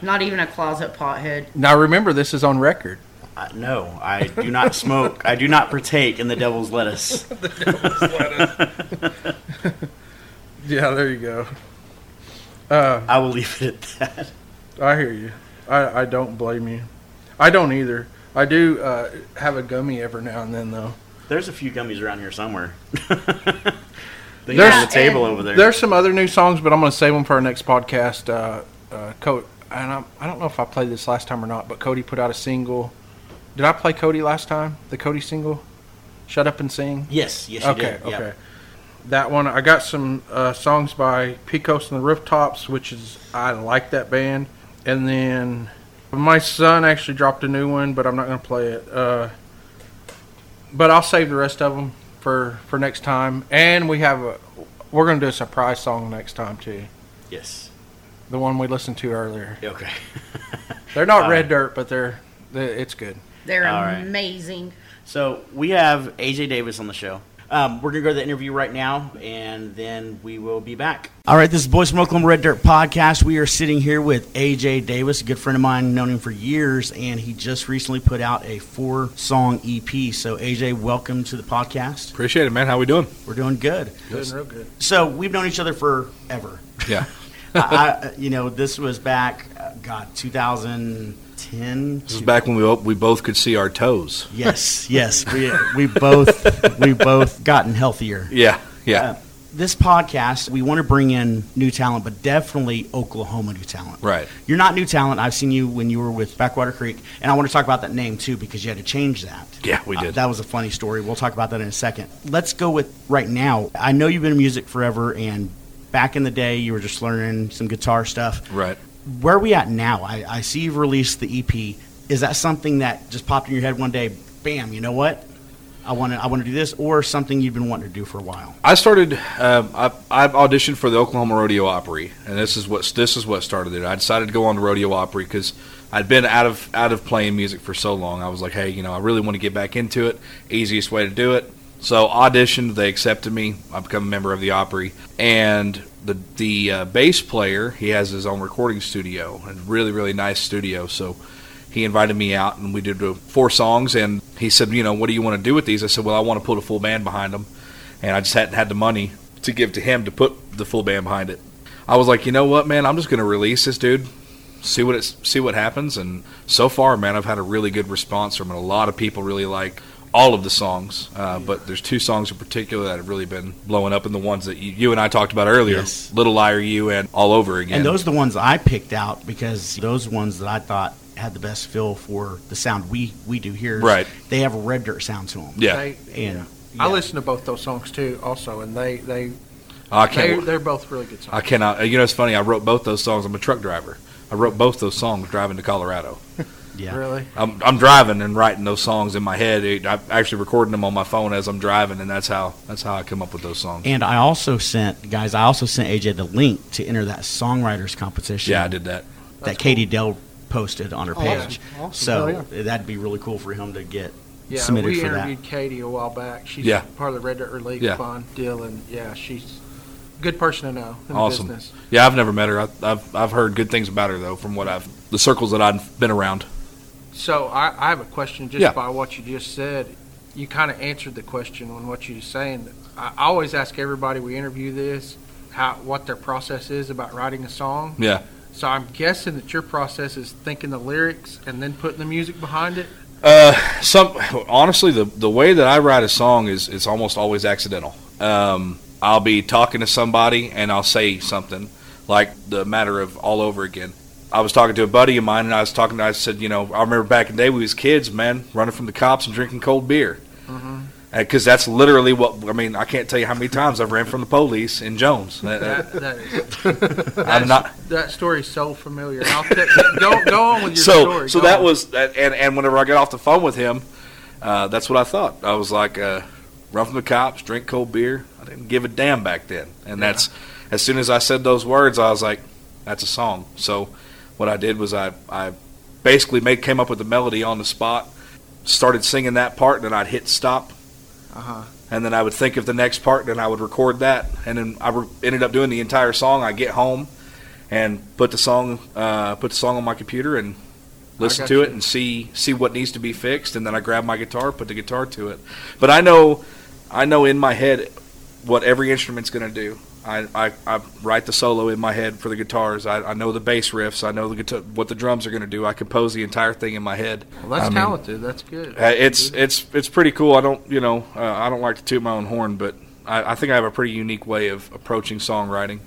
Not even a closet pothead. Now remember, this is on record. Uh, no, I do not smoke. I do not partake in [laughs] the devil's lettuce. Yeah, there you go. Uh, I will leave it at that. I hear you. I, I don't blame you. I don't either. I do uh, have a gummy every now and then, though. There's a few gummies around here somewhere. [laughs] They're There's- on the table over there. There's some other new songs, but I'm going to save them for our next podcast. Uh, uh, Coach, and I'm, I don't know if I played this last time or not, but Cody put out a single. Did I play Cody last time? The Cody single, "Shut Up and Sing." Yes, yes, you okay. Yeah. okay. That one, I got some uh, songs by Pecos and the Rooftops, which is I like that band. And then my son actually dropped a new one, but I'm not going to play it. Uh, but I'll save the rest of them for for next time. And we have a we're going to do a surprise song next time too. Yes. The one we listened to earlier. Okay. [laughs] They're not All red dirt, but they're, they it's good. They're All right. amazing. So we have AJ Davis on the show. Um, we're gonna go to the interview right now, and then we will be back. All right, this is Boys from Oklahoma Red Dirt podcast. We are sitting here with AJ Davis, a good friend of mine, known him for years, and he just recently put out a four-song EP. So AJ, welcome to the podcast. Appreciate it, man. How are we doing? We're doing good. Doing real good. So we've known each other forever. Yeah. [laughs] I, I, you know, this was back, uh, God, 2010. This is back when we we both could see our toes. Yes, yes, we we both we both gotten healthier. Yeah. Yeah. Uh, this podcast, we want to bring in new talent, but definitely Oklahoma new talent. Right. You're not new talent. I've seen you when you were with Backwater Creek, and I want to talk about that name too because you had to change that. Yeah, we Uh, did. that was a funny story. We'll talk about that in a second. Let's go with right now. I know you've been in music forever, and back in the day, you were just learning some guitar stuff. right. Where are we at now? I, I see you've released the EP. Is that something that just popped in your head one day? Bam! You know what? I want to I want to do this, or something you've been wanting to do for a while. I started. Um, I, I auditioned for the Oklahoma Rodeo Opry, and this is what this is what started it. I decided to go on the Rodeo Opry because I'd been out of out of playing music for so long. I was like, hey, you know, I really want to get back into it. Easiest way to do it. So auditioned. They accepted me. I become a member of the Opry, and the the uh, bass player he has his own recording studio, a really really nice studio. So he invited me out and we did uh, four songs and he said you know what do you want to do with these? I said well i want to put a full band behind them and i just hadn't had the money to give to him to put the full band behind it. I was like you know what man? I'm just going to release this dude. See what it's see what happens. And so far man i've had a really good response from it a lot of people really like all of the songs uh, but there's two songs in particular that have really been blowing up and the ones that you, you and i talked about earlier Yes. little liar you and all over again And those are the ones I picked out because those ones that I thought had the best feel for the sound we we do here. Right. They have a red dirt sound to them. yeah They, And I listen to both those songs too, also, and they they i they can't they're both really good songs. I cannot. uh, You know, it's funny. I wrote both those songs. I'm a truck driver. I wrote both those songs driving to Colorado. [laughs] Yeah. Really? I'm, I'm driving and writing those songs in my head. I'm actually recording them on my phone as I'm driving, and that's how that's how I come up with those songs. And I also sent guys. I also sent AJ the link to enter that songwriters competition. Yeah, I did that. that Katie Dell posted on her oh, Awesome. page. Awesome. So Oh, that'd be really cool for him to get Yeah, submitted we for that. interviewed Katie a while back. She's Yeah. part of the Red Dirt Relief Yeah. Fund deal, and yeah, she's a good person to know in Awesome. the business. Yeah, I've never met her. I, I've I've heard good things about her though, from what I've the circles that I've been around. So I, I have a question just Yeah. by what you just said. You kind of answered the question on what you were saying. I I always ask everybody we interview this how what their process is about writing a song. Yeah. So I'm guessing that your process is thinking the lyrics and then putting the music behind it. Uh, some honestly, the the way that I write a song is is almost always accidental. Um, I'll be talking to somebody and I'll say something like the matter of all over again. I was talking to a buddy of mine and I was talking. I said, you know, I remember back in the day we was kids, man, running from the cops and drinking cold beer. Because that's literally what I mean. I can't tell you how many times I've ran from the police in Jones. That- That, is, [laughs] I'm not. that story is so familiar. I'll t- go go on with your so story. so Go that on. was and and whenever I got off the phone with him, uh, that's what I thought. I was like, uh, run from the cops, drink cold beer. I didn't give a damn back then, and that's as soon as I said those words, I was like, that's a song. So what I did was I I basically made came up with the melody on the spot, started singing that part, and then I'd hit stop. Uh-huh. And then I would think of the next part, and then I would record that, and then I re- ended up doing the entire song. I get home, and put the song, uh, put the song on my computer, and listen to you. it and see see what needs to be fixed, and then I grab my guitar, put the guitar to it. But I know, I know in my head what every instrument's going to do. I, I, I write the solo in my head for the guitars. I, I know the bass riffs. I know the guitar, what the drums are going to do. I compose the entire thing in my head. Well, that's I mean, talented. That's good. uh, it's it's it's pretty cool. I don't you know uh, I don't like to toot my own horn, but I, I think I have a pretty unique way of approaching songwriting.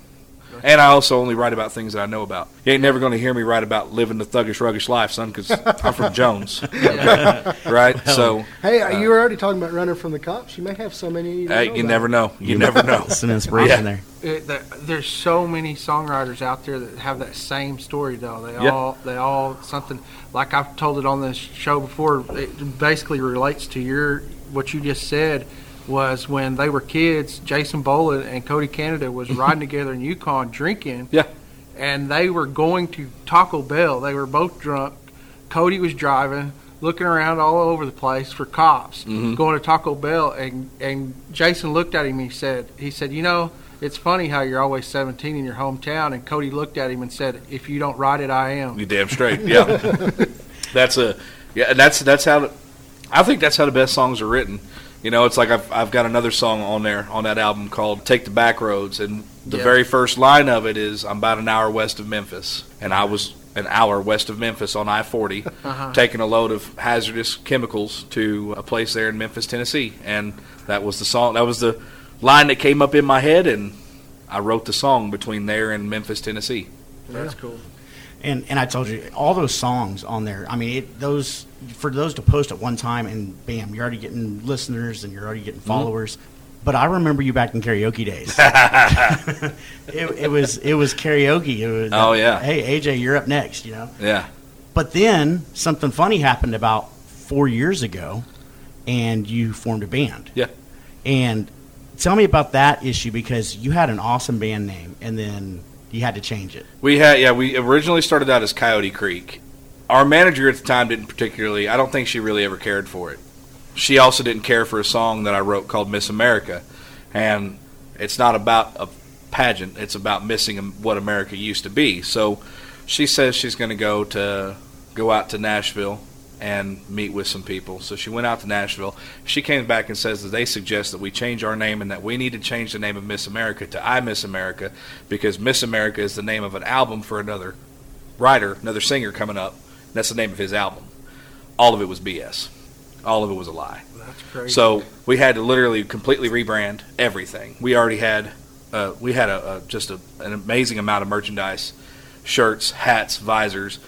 Exactly. And I also only write about things that I know about. You ain't never going to hear me write about living the thuggish, ruggish life, son, because I'm from Jones, [laughs] right? so Hey, uh, you were already talking about running from the cops. You may have so many. You, hey, know you never know. You never know. It's an inspiration Yeah. there. It, there, there's so many songwriters out there that have that same story though. They Yeah. all they all something like I've told it on this show before. It basically relates to your what you just said was when they were kids. Jason Boland and Cody Canada was riding together in Yukon drinking. Yeah. and they were going to Taco Bell. They were both drunk. Cody was driving, looking around all over the place for cops, Mm-hmm. going to Taco Bell, and and Jason looked at him. And he said, he said, you know, it's funny how you're always 17 in your hometown. And Cody looked at him and said, if you don't ride it, I am. You damn straight. Yeah. [laughs] that's a yeah. And that's that's how. The, I think that's how the best songs are written. You know, it's like I've I've got another song on there on that album called "Take the Back Roads," and the Yeah. very first line of it is, "I'm about an hour west of Memphis," and I was an hour west of Memphis on I-40, [laughs] Uh-huh. taking a load of hazardous chemicals to a place there in Memphis, Tennessee, and that was the song. That was the line that came up in my head, and I wrote the song between there and Memphis, Tennessee. That's cool. And and I told you all those songs on there. I mean, it, those for those to post at one time and bam, you're already getting listeners and you're already getting mm-hmm. followers. But I remember you back in karaoke days. [laughs] it, it was it was karaoke. It was, Oh, yeah. Hey AJ, you're up next. You know. Yeah. But then something funny happened about four years ago, and you formed a band. Yeah. And tell me about that issue because you had an awesome band name, and then you had to change it. We had yeah. We originally started out as Coyote Creek. Our manager at the time didn't particularly. I don't think she really ever cared for it. She also didn't care for a song that I wrote called Miss America, and it's not about a pageant. It's about missing what America used to be. So she says she's going to go to go out to Nashville and meet with some people. So she went out to Nashville. She came back and says that they suggest that we change our name and that we need to change the name of Miss America to I Miss America because Miss America is the name of an album for another writer, another singer coming up. That's the name of his album. All of it was BS. All of it was a lie. That's crazy. So we had to literally completely rebrand everything. We already had uh, we had a, a just a, an amazing amount of merchandise, shirts, hats, visors,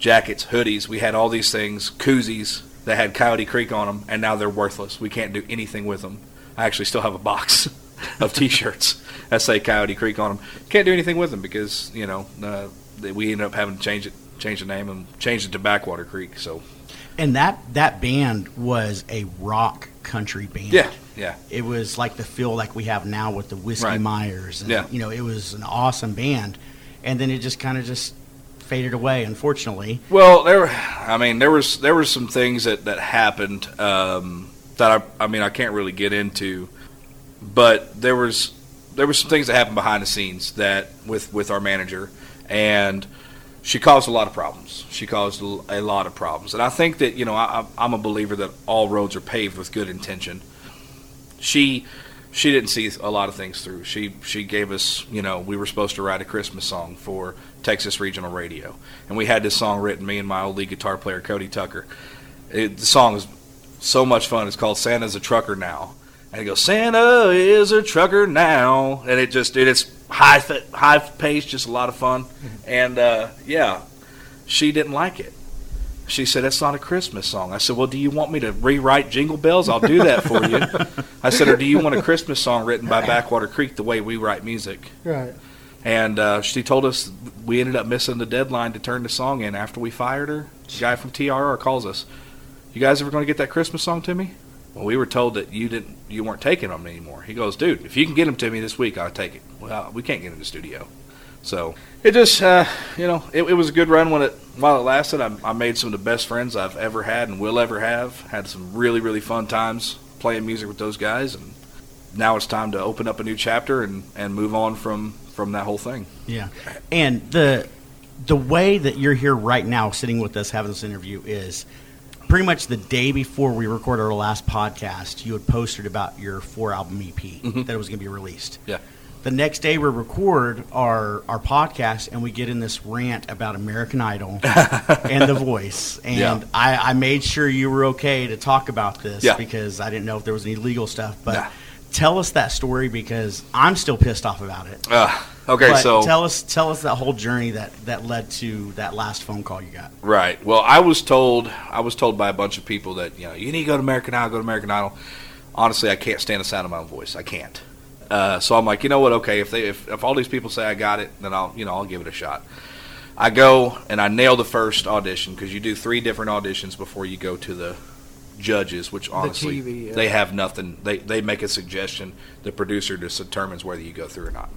jackets, hoodies. We had all these things, koozies that had Coyote Creek on them, and now they're worthless. We can't do anything with them. I actually still have a box [laughs] of T-shirts [laughs] that say Coyote Creek on them. Can't do anything with them because you know uh, we ended up having to change it, change the name, and change it to Backwater Creek. So And that that band was a rock country band. yeah, yeah. It was like the feel like we have now with the Whiskey Right. Myers. And, Yeah. You know, it was an awesome band, and then it just kind of just faded away. Unfortunately, Well, there, I mean, there was there were some things that that happened um, that I, I mean, I can't really get into, but there was there were some things that happened behind the scenes that with with our manager, and she caused a lot of problems. She caused a lot of problems, and I think that you know I, I'm a believer that all roads are paved with good intention. She she didn't see a lot of things through. She she gave us, you know, we were supposed to write a Christmas song for Texas Regional Radio, and we had this song written. Me and my old lead guitar player Cody Tucker. It, the song is so much fun. It's called "Santa's a Trucker Now," and it goes, "Santa is a trucker now," and it just it is high high pace, just a lot of fun, and uh, yeah, she didn't like it. She said, "It's not a Christmas song." I said, "Well, do you want me to rewrite Jingle Bells? I'll do that for you." [laughs] I said, "Or do you want a Christmas song written by Backwater Creek the way we write music?" Right. And uh, she told us we ended up missing the deadline to turn the song in after we fired her. The guy from TRR calls us. You guys ever going to get that Christmas song to me? Well, we were told that you didn't, you weren't taking them anymore. He goes, dude, if you can get them to me this week, I'll take it. Well, we can't get in the studio, so it just, uh, you know, it, it was a good run when it while it lasted. I, I made some of the best friends I've ever had and will ever have. Had some really really fun times playing music with those guys, and now it's time to open up a new chapter and, and move on from from that whole thing. yeah. And the the way that you're here right now, sitting with us having this interview, is pretty much the day before we recorded our last podcast. You had posted about your four album EP that it was going to be released. Yeah. The next day we record our our podcast and we get in this rant about American Idol [laughs] and The Voice. And Yeah. I, I made sure you were okay to talk about this Yeah. because I didn't know if there was any legal stuff. But Nah. tell us that story because I'm still pissed off about it. Uh, okay, But so tell us tell us that whole journey that that led to that last phone call you got. Right. Well, I was told I was told by a bunch of people that you know you need to go to American Idol. Go to American Idol. Honestly, I can't stand the sound of my own voice. I can't. Uh, so I'm like, you know what? Okay, if they if, if all these people say I got it, then I'll you know I'll give it a shot. I go and I nail the first audition because you do three different auditions before you go to the judges, which honestly TV, yeah. they have nothing. They they make a suggestion. The producer just determines whether you go through or not.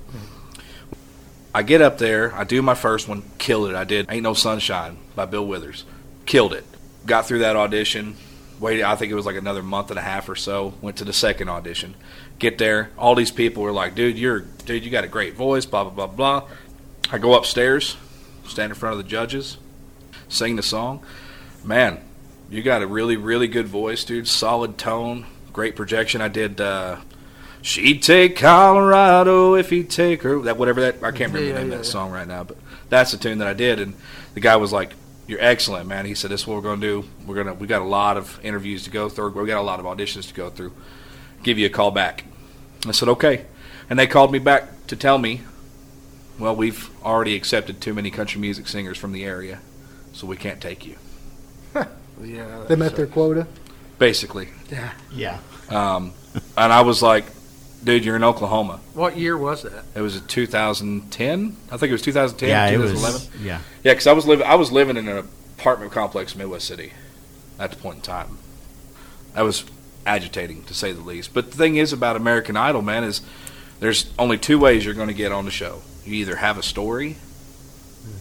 I get up there, I do my first one, killed it. I did Ain't No Sunshine by Bill Withers. Killed it. Got through that audition. Waited, I think it was like another month and a half or so. Went to the second audition. Get there, all these people were like, dude, you're dude, you got a great voice, blah blah blah blah. I go upstairs, stand in front of the judges, sing the song. Man, you got a really, really good voice, dude. Solid tone, great projection. I did uh She'd take Colorado if he'd take her. That whatever that I can't remember Yeah, the name yeah, of that yeah. song right now, but that's the tune that I did. And the guy was like, "You're excellent, man." He said, "This is what we're going to do. We're gonna we got a lot of interviews to go through. We got a lot of auditions to go through. Give you a call back." I said, "Okay," and they called me back to tell me, "Well, we've already accepted too many country music singers from the area, so we can't take you." Yeah. They met their quota. Basically, Yeah. um, and I was like, "Dude, you're in Oklahoma." What year was that? It was in 2010. I think it was 2010, yeah, it was. Yeah. Yeah, because I was living I was living in an apartment complex in Midwest City at the point in time. That was agitating to say the least. But the thing is about American Idol, man, is there's only two ways you're going to get on the show. You either have a story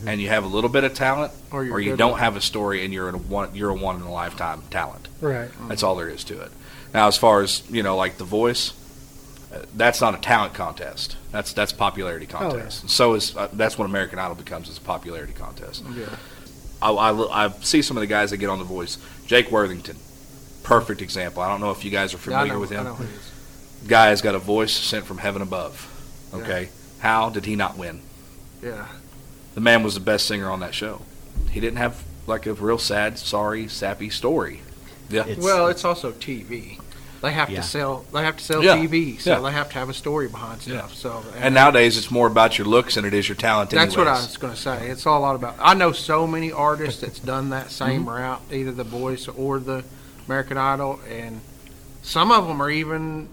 and you have a little bit of talent, Or or, you don't have a story and you're a one you're a one in a lifetime talent. Right. That's all there is to it. Now, as far as you know, like the voice, uh, that's not a talent contest. That's that's popularity yeah. contest. And so is uh, that's what American Idol becomes is a popularity contest. Yeah. I, I, I see some of the guys that get on the voice. Jake Worthington, perfect example. I don't know if you guys are Yeah, familiar know, with I him. know who he is. Guy has got a voice sent from heaven above. Okay, how did he not win? Yeah. The man was the best singer on that show. He didn't have like a real sad, sorry, sappy story. Yeah, It's- well, it's also TV. They have Yeah. to sell. They have to sell Yeah. TV, so Yeah. they have to have a story behind stuff. Yeah. So and nowadays it's more about your looks than it is your talent. That's what I was going to say. It's all a lot about. I know so many artists that's done that same Mm-hmm. route, either the Voice or the American Idol, and some of them are even,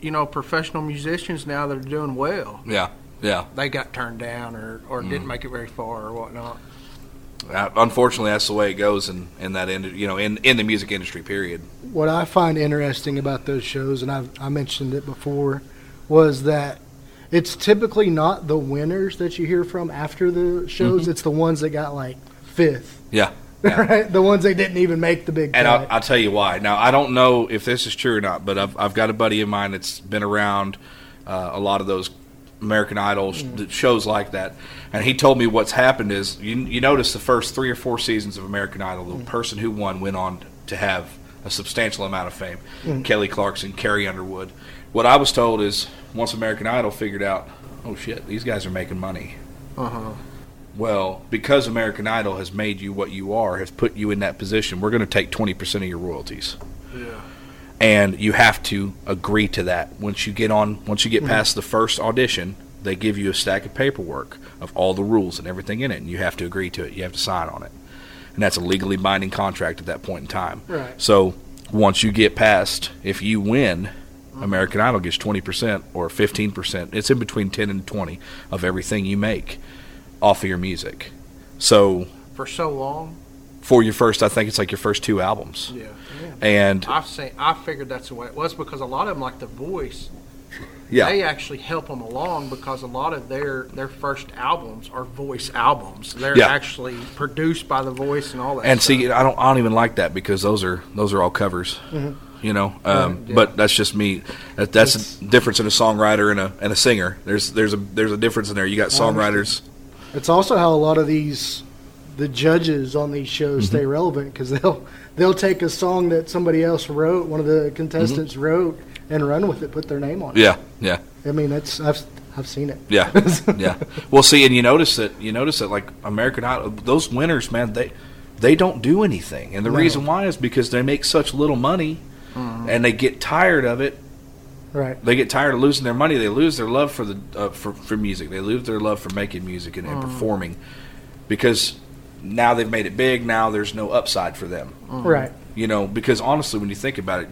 you know, professional musicians now that are doing well. Yeah, yeah. They got turned down or or didn't Mm. make it very far or whatnot. Uh, unfortunately, that's the way it goes in, in that end, you know, in, in the music industry. Period. What I find interesting about those shows, and I've, I mentioned it before, was that it's typically not the winners that you hear from after the shows. Mm-hmm. It's the ones that got like fifth, Yeah. Yeah. [laughs] right? The ones that didn't even make the big. And. I'll, I'll tell you why. Now, I don't know if this is true or not, but I've, I've got a buddy of mine that's been around uh, a lot of those American Idol sh- shows like that. And he told me what's happened is you, you notice the first three or four seasons of American Idol, the person who won went on to have a substantial amount of fame. Kelly Clarkson, Carrie Underwood. What I was told is once American Idol figured out, oh shit, these guys are making money. Uh huh. Well, because American Idol has made you what you are, has put you in that position, we're going to take 20% of your royalties. Yeah. And you have to agree to that. Once you get on, once you get mm-hmm. past the first audition, they give you a stack of paperwork of all the rules and everything in it, and you have to agree to it. You have to sign on it. And that's a legally binding contract at that point in time. Right. So once you get past, if you win, mm-hmm. American Idol gets 20% or 15%. It's in between 10 and 20 of everything you make off of your music. So For so long. for your first, I think it's like your first two albums. Yeah. And I've seen. I figured that's the way it was because a lot of them, like The Voice, yeah, they actually help them along because a lot of their their first albums are voice albums. They're Yeah. actually produced by the voice and all that. and stuff. see, I don't, I don't even like that because those are those are all covers. You know, um, yeah. but that's just me. That, that's a difference in a songwriter and a and a singer. There's there's a there's a difference in there. You got songwriters. It's also how a lot of these, the judges on these shows Mm-hmm. stay relevant because they'll they'll take a song that somebody else wrote, one of the contestants wrote, and run with it, put their name on it. Mm-hmm. Yeah, yeah. I mean, that's I've I've seen it. Yeah, [laughs] yeah. Well, see, and you notice that you notice that like American Idol, those winners, man, they they don't do anything, and the No. reason why is because they make such little money, and they get tired of it, Right. They get tired of losing their money. They lose their love for the uh, for for music. They lose their love for making music and, and performing because now they've made it big. Now there's no upside for them. Right. You know, because honestly, when you think about it,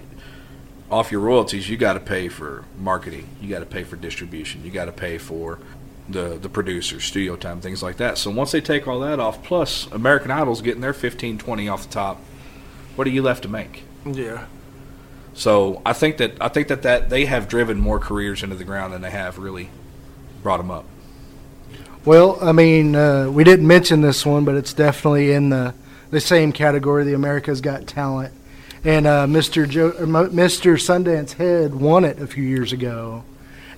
off your royalties, you got to pay for marketing, you got to pay for distribution, you got to pay for the the producers, studio time, things like that. So once they take all that off, plus American Idol's getting their 15, 20 off the top, what are you left to make? Yeah. So I think that I think that, that they have driven more careers into the ground than they have really brought them up. Well, I mean, uh, we didn't mention this one, but it's definitely in the the same category. The America's Got Talent, and uh, Mr. Joe, Mr. Sundance Head won it a few years ago,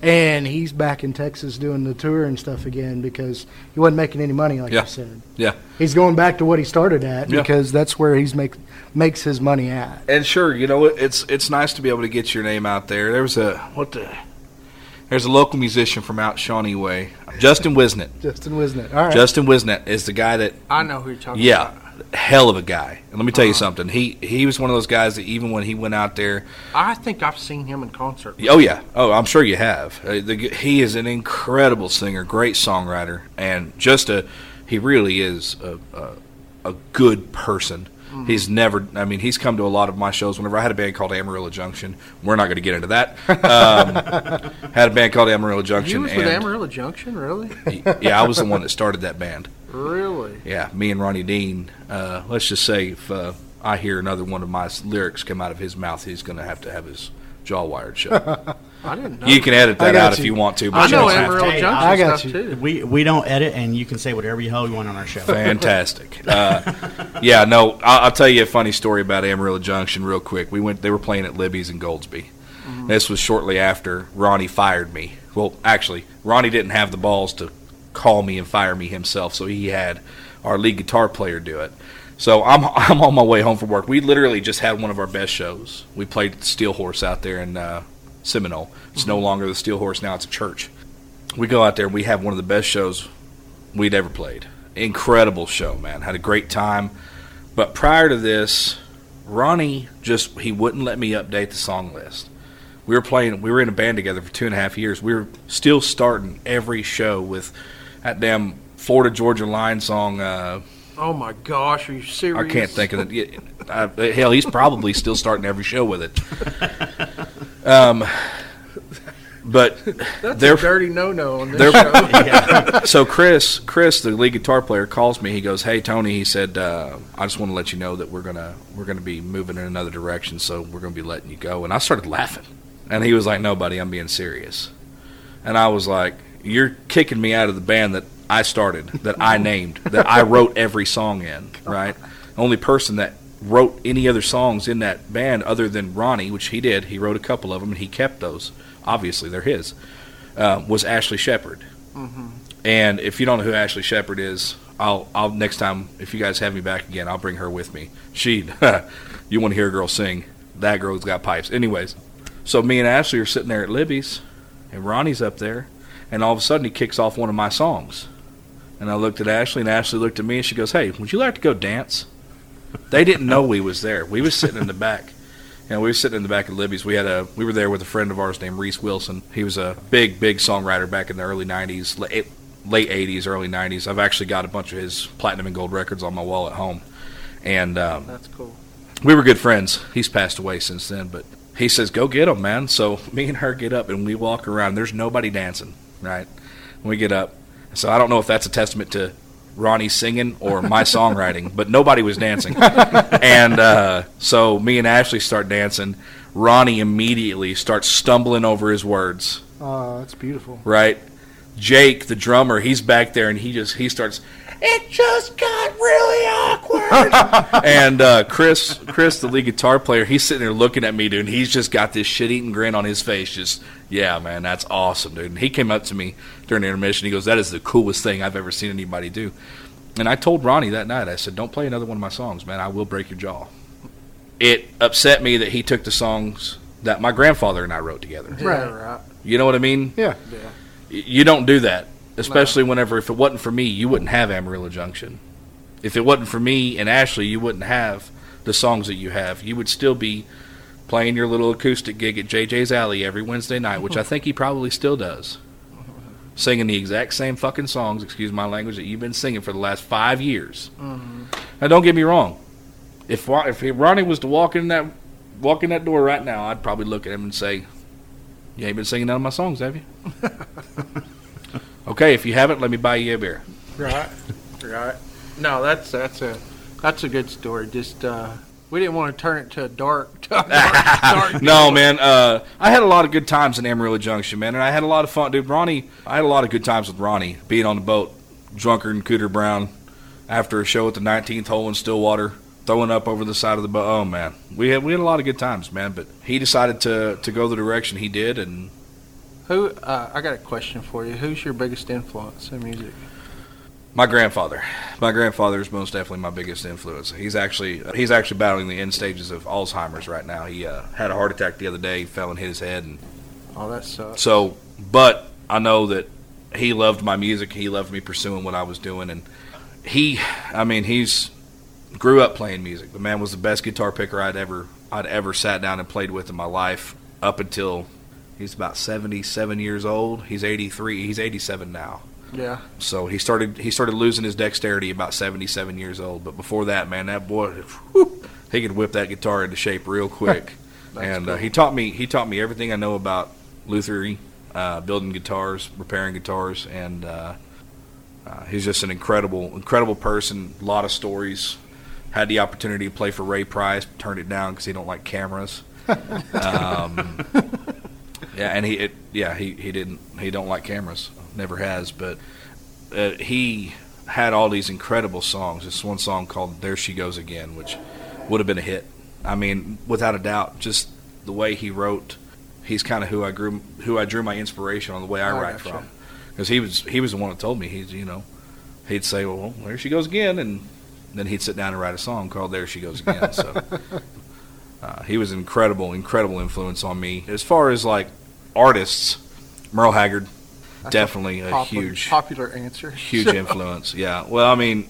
and he's back in Texas doing the tour and stuff again because he wasn't making any money, like Yeah. you said. Yeah. He's going back to what he started at Yeah. because that's where he's make makes his money at. And sure, you know, it's it's nice to be able to get your name out there. There was a what the there's a local musician from out Shawnee Way, Justin Wisnett. [laughs] Justin Wisnett. All right. Justin Wisnett is the guy that I know who you're talking about. yeah, about. Hell of a guy. And let me tell you something. He he was one of those guys that even when he went out there, I think I've seen him in concert. oh yeah, oh I'm sure you have. Uh, the, he is an incredible singer, great songwriter, and just a he really is a a, a good person. He's never. I mean, he's come to a lot of my shows. Whenever I had a band called Amarillo Junction, we're not going to get into that. Um, [laughs] had a band called Amarillo Junction. You was with Amarillo Junction, really? [laughs] yeah, I was the one that started that band. Really? Yeah, me and Ronnie Dean. Uh, let's just say if uh, I hear another one of my lyrics come out of his mouth, he's going to have to have his jaw wired shut. [laughs] I didn't know. you can edit that got out if you. you want to. But I you know don't have to. Amarillo Junction I got stuff you. too. We we don't edit, and you can say whatever the hell you want on our show. Fantastic. Uh, yeah, no, I'll, I'll tell you a funny story about Amarillo Junction real quick. We went; they were playing at Libby's in Goldsby. This was shortly after Ronnie fired me. Well, actually, Ronnie didn't have the balls to call me and fire me himself, so he had our lead guitar player do it. So I'm [laughs] I'm on my way home from work. We literally just had one of our best shows. We played Steel Horse out there in uh, Seminole. It's no longer the Steel Horse now; it's a church. We go out there. and We have one of the best shows we'd ever played. Incredible show, man. Had a great time. But prior to this, Ronnie just he wouldn't let me update the song list. We were playing. We were in a band together for two and a half years. We were still starting every show with that damn Florida Georgia Line song. Uh, Oh my gosh, are you serious? I can't think of it. Yeah, I, hell, he's probably still starting every show with it. [laughs] Um, but That's they're a dirty no-no on this show. [laughs] so Chris, Chris, the lead guitar player, calls me. He goes, "Hey Tony," he said, uh, "I just want to let you know that we're gonna we're gonna be moving in another direction, so we're gonna be letting you go." And I started laughing, and he was like, "No, buddy, I'm being serious." And I was like, "You're kicking me out of the band that I started, that I [laughs] named, that I wrote every song in, right? Only person that wrote any other songs in that band other than Ronnie, which he did. He wrote a couple of them, and he kept those. Obviously, they're his. Uh, was Ashley Shepard. And if you don't know who Ashley Shepard is, I'll I'll next time if you guys have me back again, I'll bring her with me. She, [laughs] you want to hear a girl sing? That girl's got pipes. Anyways, so me and Ashley are sitting there at Libby's, and Ronnie's up there, and all of a sudden he kicks off one of my songs, and I looked at Ashley, and Ashley looked at me, and she goes, "Hey, would you like to go dance?" They didn't know we was there. We was sitting in the back. And we were sitting in the back of Libby's. We had a we were there with a friend of ours named Reese Wilson. He was a big big songwriter back in the early '90s, late, late '80s, early '90s. I've actually got a bunch of his platinum and gold records on my wall at home. And um, That's cool. we were good friends. He's passed away since then, but he says, "Go get him, man." So me and her get up and we walk around. There's nobody dancing, right? When We get up. So I don't know if that's a testament to Ronnie singing or my [laughs] songwriting, but nobody was dancing. [laughs] and uh, so me and Ashley start dancing. Ronnie immediately starts stumbling over his words Oh, that's beautiful. right? Jake, the drummer, he's back there and he just he starts. It just got really awkward. [laughs] and uh, Chris, Chris, the lead guitar player, he's sitting there looking at me, dude. And he's just got this shit-eating grin on his face. Just yeah, man, that's awesome, dude. And he came up to me during the intermission. He goes, "That is the coolest thing I've ever seen anybody do." And I told Ronnie that night, I said, "Don't play another one of my songs, man. I will break your jaw." It upset me that he took the songs that my grandfather and I wrote together. Yeah, Right. right. You know what I mean? Yeah. Yeah. You don't do that, especially whenever if it wasn't for me, you wouldn't have Amarillo Junction. If it wasn't for me and Ashley, you wouldn't have the songs that you have. You would still be playing your little acoustic gig at JJ's Alley every Wednesday night, which I think he probably still does. Singing the exact same fucking songs, excuse my language, that you've been singing for the last five years. Mm-hmm. Now, don't get me wrong. If if Ronnie was to walk in that walk in that door right now, I'd probably look at him and say, "You ain't been singing none of my songs, have you?" [laughs] okay, if you haven't, let me buy you a beer. Right, right. No, that's that's a that's a good story. Just uh, we didn't want to turn it to a dark, [laughs] dark, dark [laughs] No, man. Uh, I had a lot of good times in Amarillo Junction, man, and I had a lot of fun, dude. Ronnie, I had a lot of good times with Ronnie being on the boat, drunker than Cooter Brown, after a show at the 19th hole in Stillwater, throwing up over the side of the boat. Oh man, we had we had a lot of good times, man. But he decided to to go the direction he did, and Who? Uh, I got a question for you. Who's your biggest influence in music? my grandfather, my grandfather is most definitely my biggest influence. He's actually he's actually battling the end stages of Alzheimer's right now. He uh, had a heart attack the other day, fell and hit his head, and Oh, that sucks. So, but I know that he loved my music. He loved me pursuing what I was doing, and he, I mean, he's grew up playing music. The man was the best guitar picker I'd ever I'd ever sat down and played with in my life. Up until he's about seventy seven years old. He's eighty three. He's eighty seven now. Yeah, So he started he started losing his dexterity about seventy seven years old. But before that, man, that boy, whew, he could whip that guitar into shape real quick. [laughs] And uh, he taught me he taught me everything I know about lutherie, uh, building guitars, repairing guitars, and uh, uh, he's just an incredible incredible person. A lot of stories. Had the opportunity to play for Ray Price, turned it down because he don't like cameras. [laughs] um, yeah, and he it, yeah he, he didn't he don't like cameras, never has. But uh, he had all these incredible songs. This one song called "There She Goes Again," which would have been a hit. I mean, without a doubt, just the way he wrote, he's kind of who I grew who I drew my inspiration on the way I I write gotcha. from. Because he was he was the one that told me he's you know he'd say well there she goes again and then he'd sit down and write a song called "There She Goes Again." So. [laughs] Uh, he was an incredible, incredible influence on me. As far as like artists, Merle Haggard, That's definitely a, popular, huge, popular answer. huge [laughs] influence. Yeah. Well, I mean,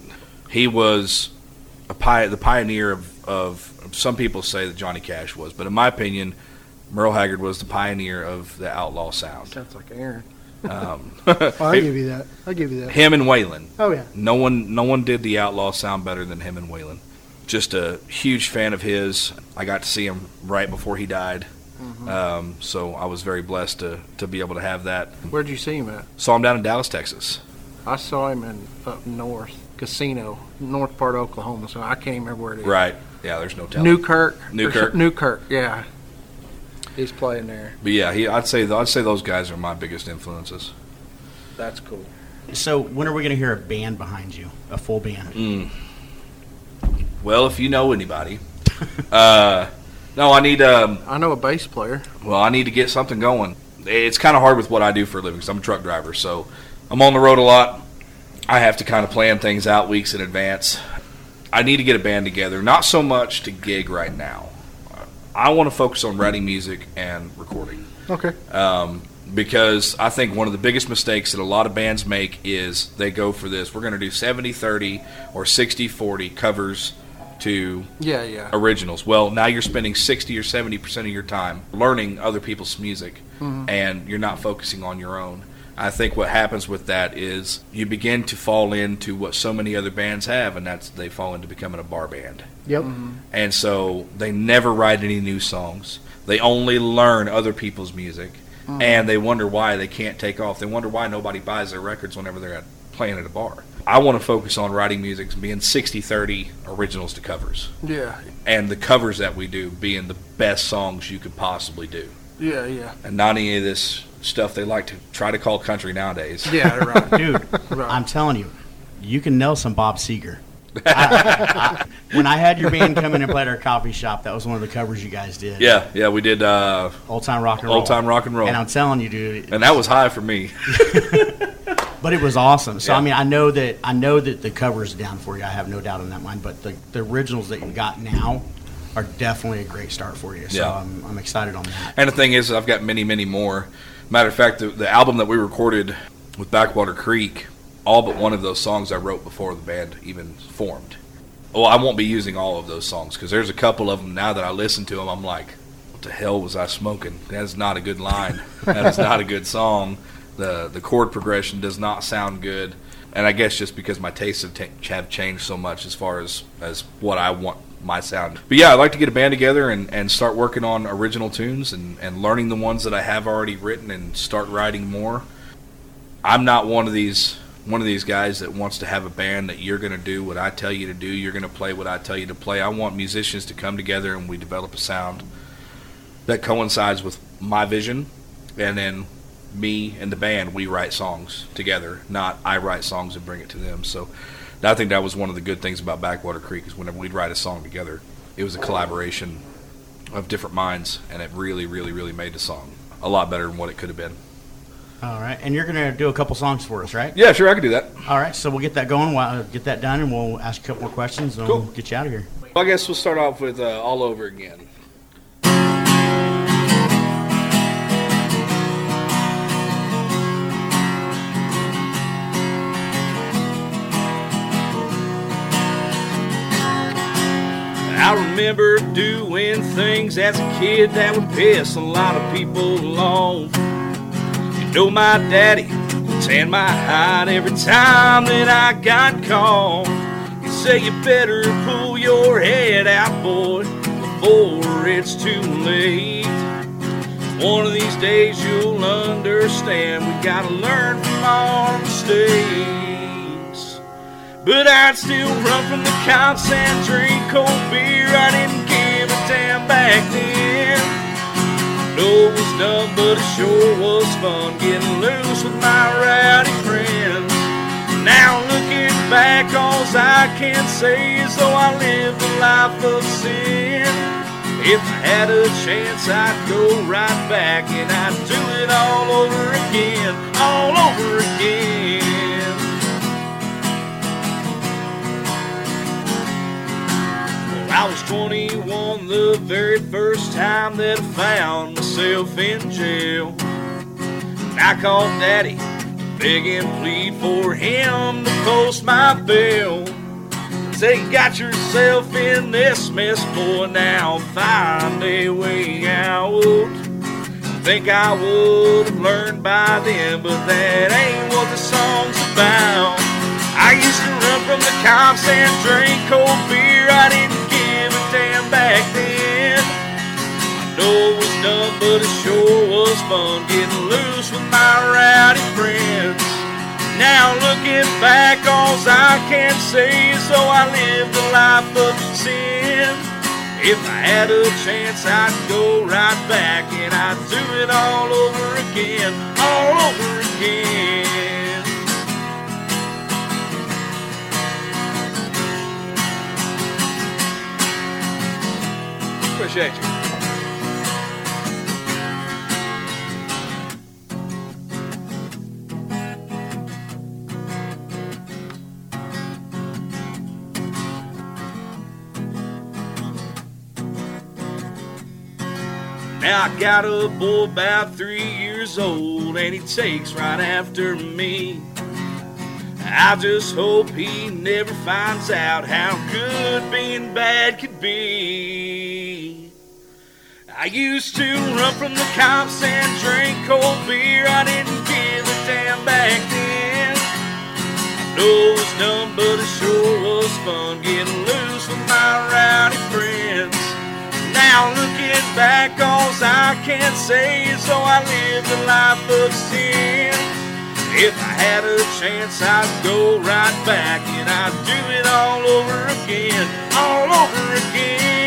he was a pi- the pioneer of, of. Some people say that Johnny Cash was, but in my opinion, Merle Haggard was the pioneer of the outlaw sound. Sounds like Aaron. Um, [laughs] [laughs] Well, I'll give you that. I'll give you that. him and Waylon. Oh yeah. No one, no one did the outlaw sound better than him and Waylon. Just a huge fan of his. I got to see him right before he died, um, so I was very blessed to to be able to have that. Where'd you see him at? Saw him down in Dallas, Texas. I saw him in up north, Casino, north part of Oklahoma. So I can't remember where it is. Right? Yeah. There's no telling. Newkirk. Newkirk. Or- Newkirk. Yeah. He's playing there. But yeah, he, I'd say I'd say those guys are my biggest influences. That's cool. So when are we going to hear a band behind you, a full band? Mm. Well, if you know anybody, [laughs] uh, no, I need um, I know a bass player. Well, I need to get something going. It's kind of hard with what I do for a living 'cause I'm a truck driver, so I'm on the road a lot. I have to kind of plan things out weeks in advance. I need to get a band together, not so much to gig right now. I want to focus on writing music and recording Okay. um, because I think one of the biggest mistakes that a lot of bands make is they go for this. We're going to do 70 30 or 60 40 covers to Yeah, yeah. originals. Well, now you're spending 60 or 70% of your time learning other people's music mm-hmm. and you're not focusing on your own. I think what happens with that is you begin to fall into what so many other bands have, and that's they fall into becoming a bar band. Yep. Mm-hmm. And so they never write any new songs. They only learn other people's music, mm-hmm. and they wonder why they can't take off. They wonder why nobody buys their records whenever they're at, playing at a bar. I want to focus on writing music and being 60-30 originals to covers Yeah. and the covers that we do being the best songs you could possibly do, Yeah, yeah. and not any of this stuff they like to try to call country nowadays. Yeah, right. [laughs] Dude, Right. I'm telling you, you can nail some Bob Seger. I- I- when I had your band come in and play at our coffee shop, that was one of the covers you guys did. Yeah, yeah, we did uh, Old time rock and roll. old time rock and roll, And I'm telling you, dude, and that was high for me. [laughs] but it was awesome. So Yeah. I mean, I know that I know that the cover's down for you. I have no doubt in that mind. But the, the originals that you got now are definitely a great start for you. So Yeah. I'm, I'm excited on that. And the thing is, I've got many, many more. Matter of fact, the, the album that we recorded with Backwater Creek, all but one of those songs I wrote before the band even formed. Well, I won't be using all of those songs because there's a couple of them now that I listen to them. I'm like, what the hell was I smoking? That is not a good line. that is not a good song. The the chord progression does not sound good. And I guess just because my tastes have, ta- have changed so much as far as, as what I want my sound. But yeah, I'd like to get a band together and, and start working on original tunes and, and learning the ones that I have already written and start writing more. I'm not one of these one of these guys that wants to have a band that you're going to do what I tell you to do, you're going to play what I tell you to play. I want musicians to come together and we develop a sound that coincides with my vision and then me and the band we write songs together, not I write songs and bring it to them. So I think that was one of the good things about Backwater Creek is whenever we'd write a song together, it was a collaboration of different minds and it really really really made the song a lot better than what it could have been. All right, and you're going to do a couple songs for us, right? Yeah, sure, I can do that. All right, so we'll get that going. We'll get that done, and we'll ask a couple more questions, and Cool. we'll get you out of here. Well, I guess we'll start off with uh, All Over Again. I remember doing things as a kid that would piss a lot of people off. You know, my daddy would tan my hide every time that I got caught. He'd say, You better pull your head out, boy, before it's too late. One of these days you'll understand we gotta learn from our mistakes. But I'd still run from the cops and drink cold beer. I didn't give a damn back then. No, it was dumb, but it sure was fun getting loose with my rowdy friends. Now looking back, all I can say is though I lived a life of sin. If I had a chance, I'd go right back and I'd do it all over again, all over again. I was 21 the very first time that I found myself in jail. And I called Daddy, beg and plead for him to post my bail. Say, you got yourself in this mess, boy, now find a way out. Think I would have learned by then, but that ain't what the song's fun getting loose with my rowdy friends. Now looking back, all I can say is though I lived a life of sin. If I had a chance, I'd go right back and I'd do it all over again, all over again. Appreciate you. I got a boy about three years old, and he takes right after me. I just hope he never finds out how good being bad could be. I used to run from the cops and drink cold beer. I didn't give a damn back then. I know it was dumb, but it sure was fun getting loose with my rowdy friends. Now looking back, all I can say is I lived a life of sin. If I had a chance, I'd go right back and I'd do it all over again, all over again,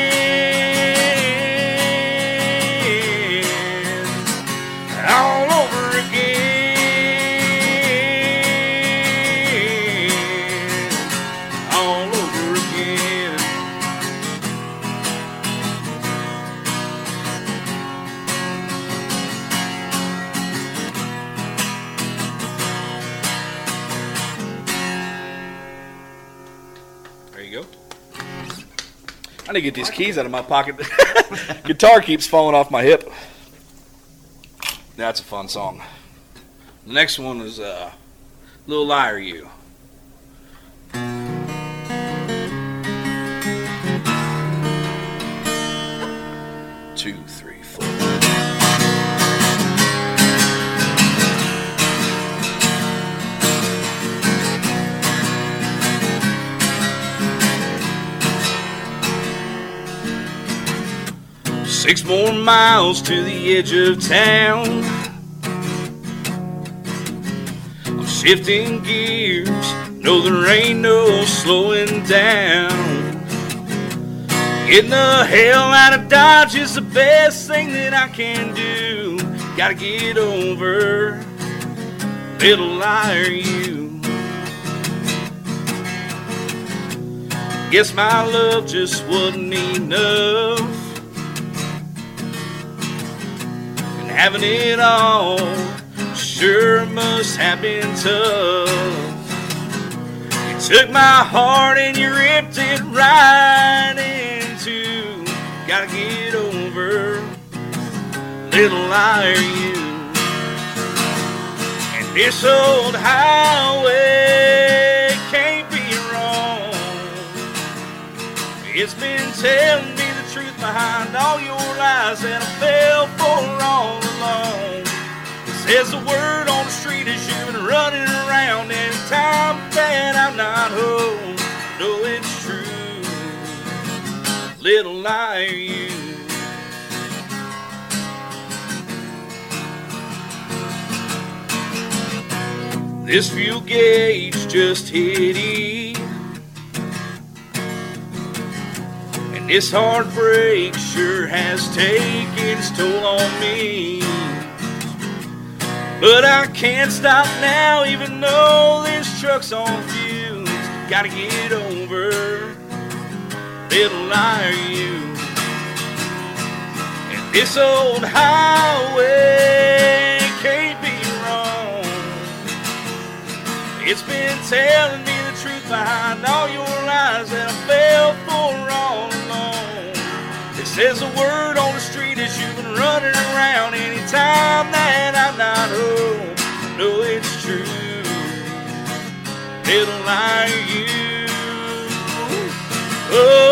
Need to get these keys out of my pocket. [laughs] Guitar keeps falling off my hip. That's a fun song. The next one is uh, Little Liar You. Two, three, Six more miles to the edge of town. I'm shifting gears. No, there ain't no slowing down. Getting the hell out of Dodge is the best thing that I can do. Gotta get over, little liar, you. Guess my love just wasn't enough. Having it all sure must have been tough. You took my heart and you ripped it right in two. Gotta get over, little liar, you. And this old highway can't be wrong. It's been telling me behind all your lies that I fell for all along. It says the word on the street as you've been running around anytime that I'm not home. No, it's true, little liar, you. This fuel gauge just hit E. this heartbreak sure has taken its toll on me. But I can't stop now, even though this truck's on fumes. Gotta get over, little liar, you. And this old highway can't be wrong. It's been telling me behind all your lies that I fell for all along. It says a word on the street as you've been running around anytime that I'm not home. No, it's true. Little liar, you. Oh.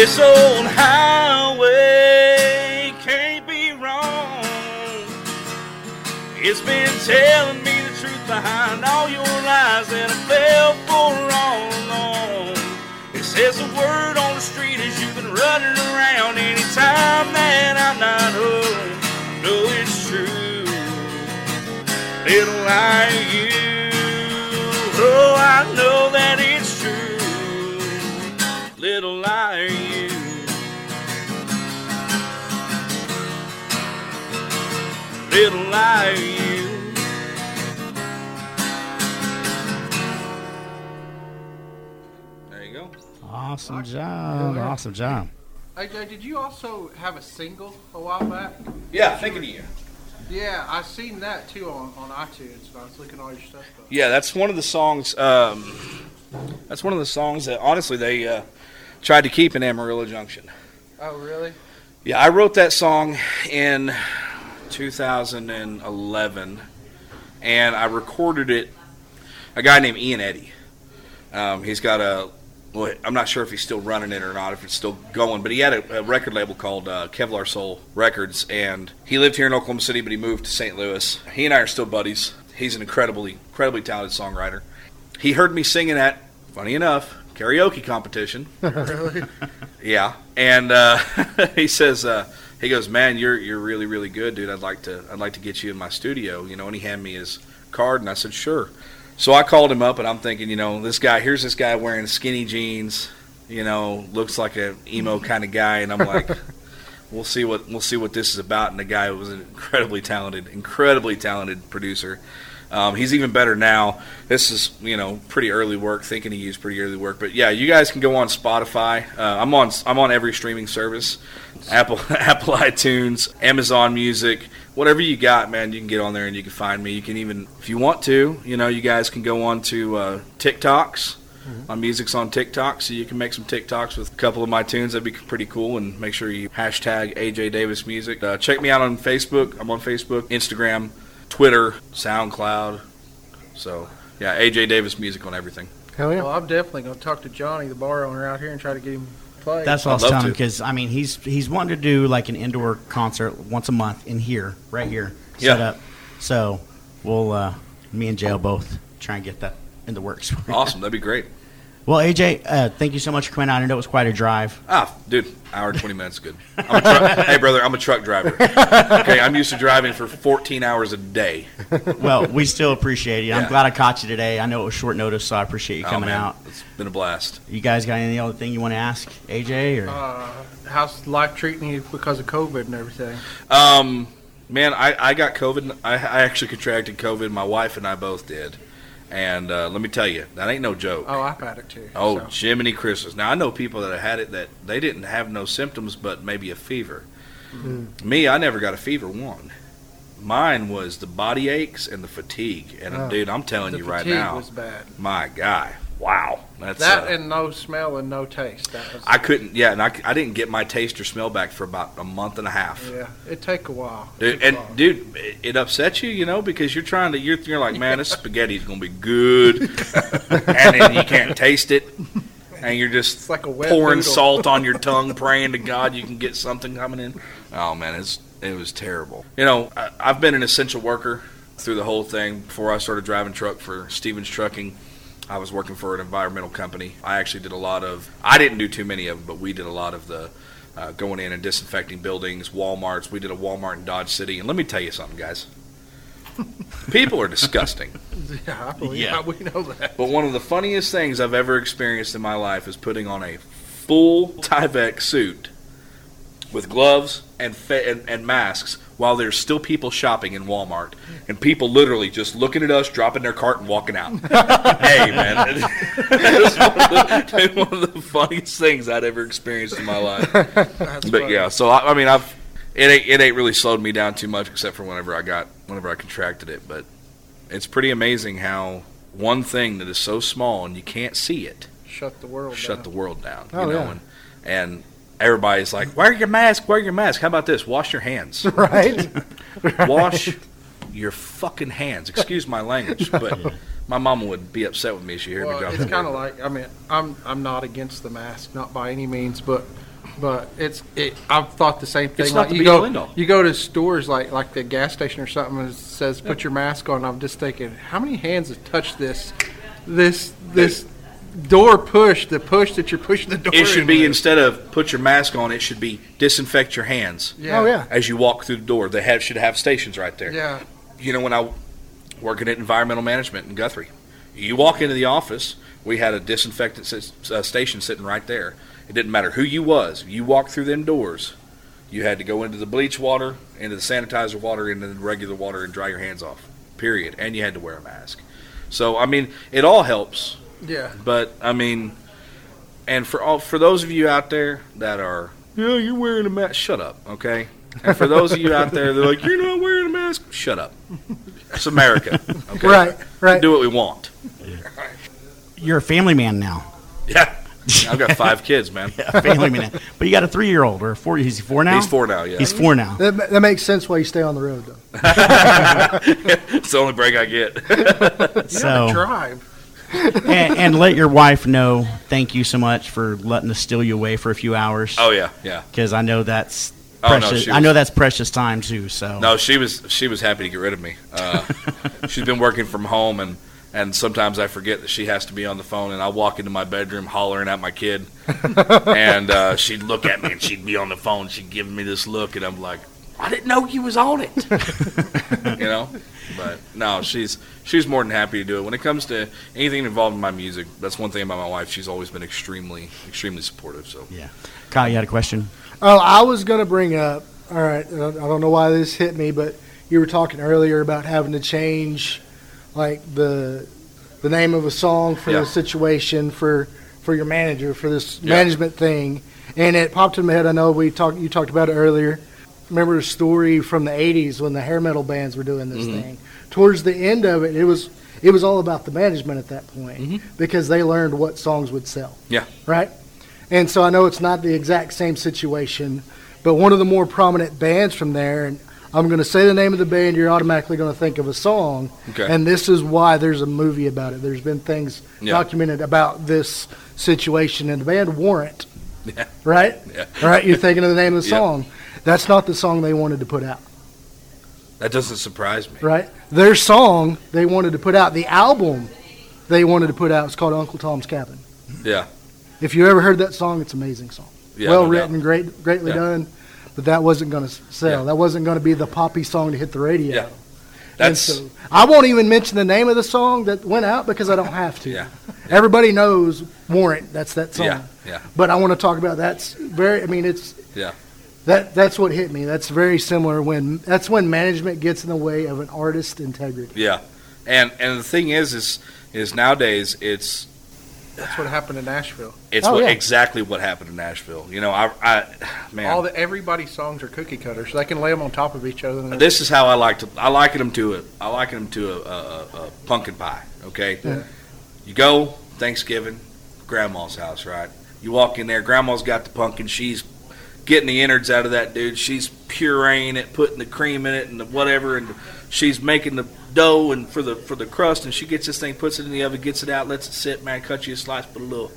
This old highway can't be wrong. It's been telling me the truth behind all your lies that I fell for all along. It says a word on the street as you've been running around anytime that I'm not home. No, it's true. Little liar, you. Oh, I know that it's true little liar Little liar you. There you go. Awesome job. Awesome job. AJ, did you also have a single a while back? Yeah, thinking of you. Yeah, I seen that too on, on iTunes. And I was looking at all your stuff up. Yeah, that's one of the songs. Um, that's one of the songs that honestly they uh, tried to keep in Amarillo Junction. Oh, really? Yeah, I wrote that song in 2011, and I recorded it. A guy named Ian Eddy. Um, he's got a. Well, I'm not sure if he's still running it or not, if it's still going, but he had a, a record label called uh, Kevlar Soul Records, and he lived here in Oklahoma City, but he moved to St. Louis. He and I are still buddies. He's an incredibly, incredibly talented songwriter. He heard me singing at, funny enough, karaoke competition. [laughs] really? Yeah, and uh, [laughs] he says, uh, he goes, "Man, you're you're really really good, dude. I'd like to I'd like to get you in my studio, you know." And he handed me his card, and I said, "Sure." So I called him up, and I'm thinking, you know, this guy here's this guy wearing skinny jeans, you know, looks like a emo [laughs] kind of guy, and I'm like, we'll see what we'll see what this is about. And the guy was an incredibly talented, incredibly talented producer. Um, he's even better now. This is you know pretty early work. Thinking he used pretty early work, but yeah, you guys can go on Spotify. Uh, I'm on I'm on every streaming service, Apple [laughs] Apple iTunes, Amazon Music, whatever you got, man. You can get on there and you can find me. You can even if you want to, you know, you guys can go on to uh, TikToks. My music's on TikTok, so you can make some TikToks with a couple of my tunes. That'd be pretty cool. And make sure you hashtag AJ Davis Music. Uh, check me out on Facebook. I'm on Facebook, Instagram, Twitter, SoundCloud. So yeah, AJ Davis Music on everything. Hell yeah. Well, I'm definitely going to talk to Johnny, the bar owner out here, and try to get him played. That's what I I'd was telling him because I mean he's he's wanting to do like an indoor concert once a month in here, right here, set Yeah. up. So we'll uh, me and Jay will both try and get that in the works. Awesome, that'd be great. Well, AJ, uh, thank you so much for coming out. I know it was quite a drive. Ah, dude, hour and twenty minutes, good. I'm a truck, [laughs] hey, brother, I'm a truck driver. Okay, I'm used to driving for 14 hours a day. Well, we still appreciate you. I'm Yeah. glad I caught you today. I know it was short notice, so I appreciate you Oh, coming man, out. It's been a blast. You guys got any other thing you want to ask AJ? Or Uh, how's life treating you because of COVID and everything? Um, man, I, I got COVID. I, I actually contracted COVID. My wife and I both did. And uh, let me tell you, that ain't no joke. Oh, I've had it too. Oh, so. Jiminy Christmas. Now, I know people that have had it that they didn't have no symptoms, but maybe a fever. Me, I never got a fever one. Mine was the body aches and the fatigue. And, Oh. dude, I'm telling you right fatigue now, was bad. my guy, wow. That's, That uh, and no smell and no taste. That was. I couldn't, yeah, and I, I didn't get my taste or smell back for about a month and a half. yeah, it take a while. Dude, Take a and while. dude, it, it upsets you, you know, because you're trying to, you're, you're like, man, this spaghetti's gonna be good, [laughs] and then you can't taste it, and you're just It's like a wet pouring noodle. salt on your tongue, [laughs] praying to God you can get something coming in. Oh man, it's it was terrible. You know, I, I've been an essential worker through the whole thing. Before I started driving truck for Stevens Trucking, I was working for an environmental company. I actually did a lot of. I didn't do too many of them, but we did a lot of the. Uh, going in and disinfecting buildings, WalMarts. We did a Walmart in Dodge City, and let me tell you something, guys. [laughs] People are disgusting. yeah, I believe Yeah. we know that. But one of the funniest things I've ever experienced in my life is putting on a full Tyvek suit with gloves and, fa- and and masks while there's still people shopping in Walmart and people literally just looking at us, dropping their cart and walking out. [laughs] hey man, [laughs] it's one one of the funniest things I'd ever experienced in my life. [laughs] That's But funny. yeah, so I, I mean, I've it ain't, it ain't really slowed me down too much, except for whenever I got whenever I contracted it. But it's pretty amazing how one thing that is so small and you can't see it shut the world. shut down. the world down. Oh, you know, yeah. and, and everybody's like, "Wear your mask, wear your mask." How about this? Wash your hands. [laughs] right? [laughs] Wash your fucking hands. Excuse my language, [laughs] but my mama would be upset with me if she heard me Well, drop it's kind of like I mean I'm I'm not against the mask, not by any means, but but it's it. I've thought the same thing. It's not like the you go end you go to stores like like the gas station or something and it says put your mask on. I'm just thinking, how many hands have touched this this this door push? The push that you're pushing the door. It should in be with. instead of put your mask on, it should be disinfect your hands Yeah. Oh yeah. as you walk through the door. They have should have stations right there. Yeah. you know, when I working at environmental management in Guthrie, you walk into the office, we had a disinfectant sis- uh, station sitting right there. It didn't matter who you was. You walked through them doors, you had to go into the bleach water, into the sanitizer water, into the regular water, and dry your hands off. Period. And you had to wear a mask. So I mean, it all helps. Yeah. But I mean, and for all for those of you out there that are, yeah, you're wearing a mask. Shut up, okay. And for those of you out there, they're like, you're not wearing a mask. Shut up. It's America. Okay? Right, right. Do what we want. You're a family man now. Yeah. I've got five kids, man. [laughs] A family man. But you got a three year old or a four. He's four now. He's four now. Yeah. He's four now. That, that makes sense why you stay on the road, though. [laughs] it's the only break I get. [laughs] You So- gotta drive. [laughs] and, and let your wife know. Thank you so much for letting us steal you away for a few hours. Oh yeah, yeah. because I know that's Oh, no, precious. I know that's precious time too. So No, she was she was happy to get rid of me. Uh, [laughs] she's been working from home, and and sometimes I forget that she has to be on the phone, and I walk into my bedroom hollering at my kid, [laughs] and uh, she'd look at me and she'd be on the phone. She'd give me this look, and I'm like, I didn't know you was on it. [laughs] you know, but no, she's she's more than happy to do it. When it comes to anything involved in my music, that's one thing about my wife. She's always been extremely extremely supportive. So yeah, Kyle, you had a question. Oh, I was going to bring up. All right, I I don't know why this hit me, but you were talking earlier about having to change, like the the name of a song for Yeah. the situation for for your manager for this Yeah. management thing, and it popped in my head. I know we talked. You talked about it earlier. Remember a story from the '80s when the hair metal bands were doing this Mhm. thing. Towards the end of it, it was it was all about the management at that point Mhm. because they learned what songs would sell. Yeah. Right. And so I know it's not the exact same situation, but one of the more prominent bands from there, and I'm going to say the name of the band. You're automatically going to think of a song. Okay. And this is why there's a movie about it. There's been things Yeah. documented about this situation. And the band Warrant, Yeah. right? Yeah. Right? You're thinking of the name of the [laughs] Yeah. That's not the song they wanted to put out, That doesn't surprise me. right? Their song they wanted to put out, the album they wanted to put out was called Uncle Tom's Cabin. Yeah. If you ever heard that song, it's an amazing song. Yeah, well no written, doubt. great, greatly Yeah. done. But that wasn't going to sell. Yeah. That wasn't going to be the poppy song to hit the radio. Yeah. And That's so I won't even mention the name of the song that went out because I don't have to. Yeah. [laughs] Everybody knows Warrant. That's that song. yeah, yeah, But I want to talk about that's very. I mean, it's yeah. That that's what hit me. That's very similar when that's when management gets in the way of an artist's integrity. Yeah, and and the thing is, is is nowadays it's That's what happened in Nashville. it's Oh, what, yeah. exactly what happened in Nashville. You know, I, I man, All the everybody's songs are cookie cutters. They can lay them on top of each other. And this is how I like to. I liken them to a. I liken them to a, a, a, a pumpkin pie. Okay, Yeah. you go Thanksgiving, grandma's house, right? You walk in there, grandma's got the pumpkin. She's getting the innards out of that dude. She's pureeing it, putting the cream in it, and the whatever, and she's making the dough and for the for the crust. And she gets this thing, puts it in the oven, gets it out, lets it sit. Man, cut you a slice, put a little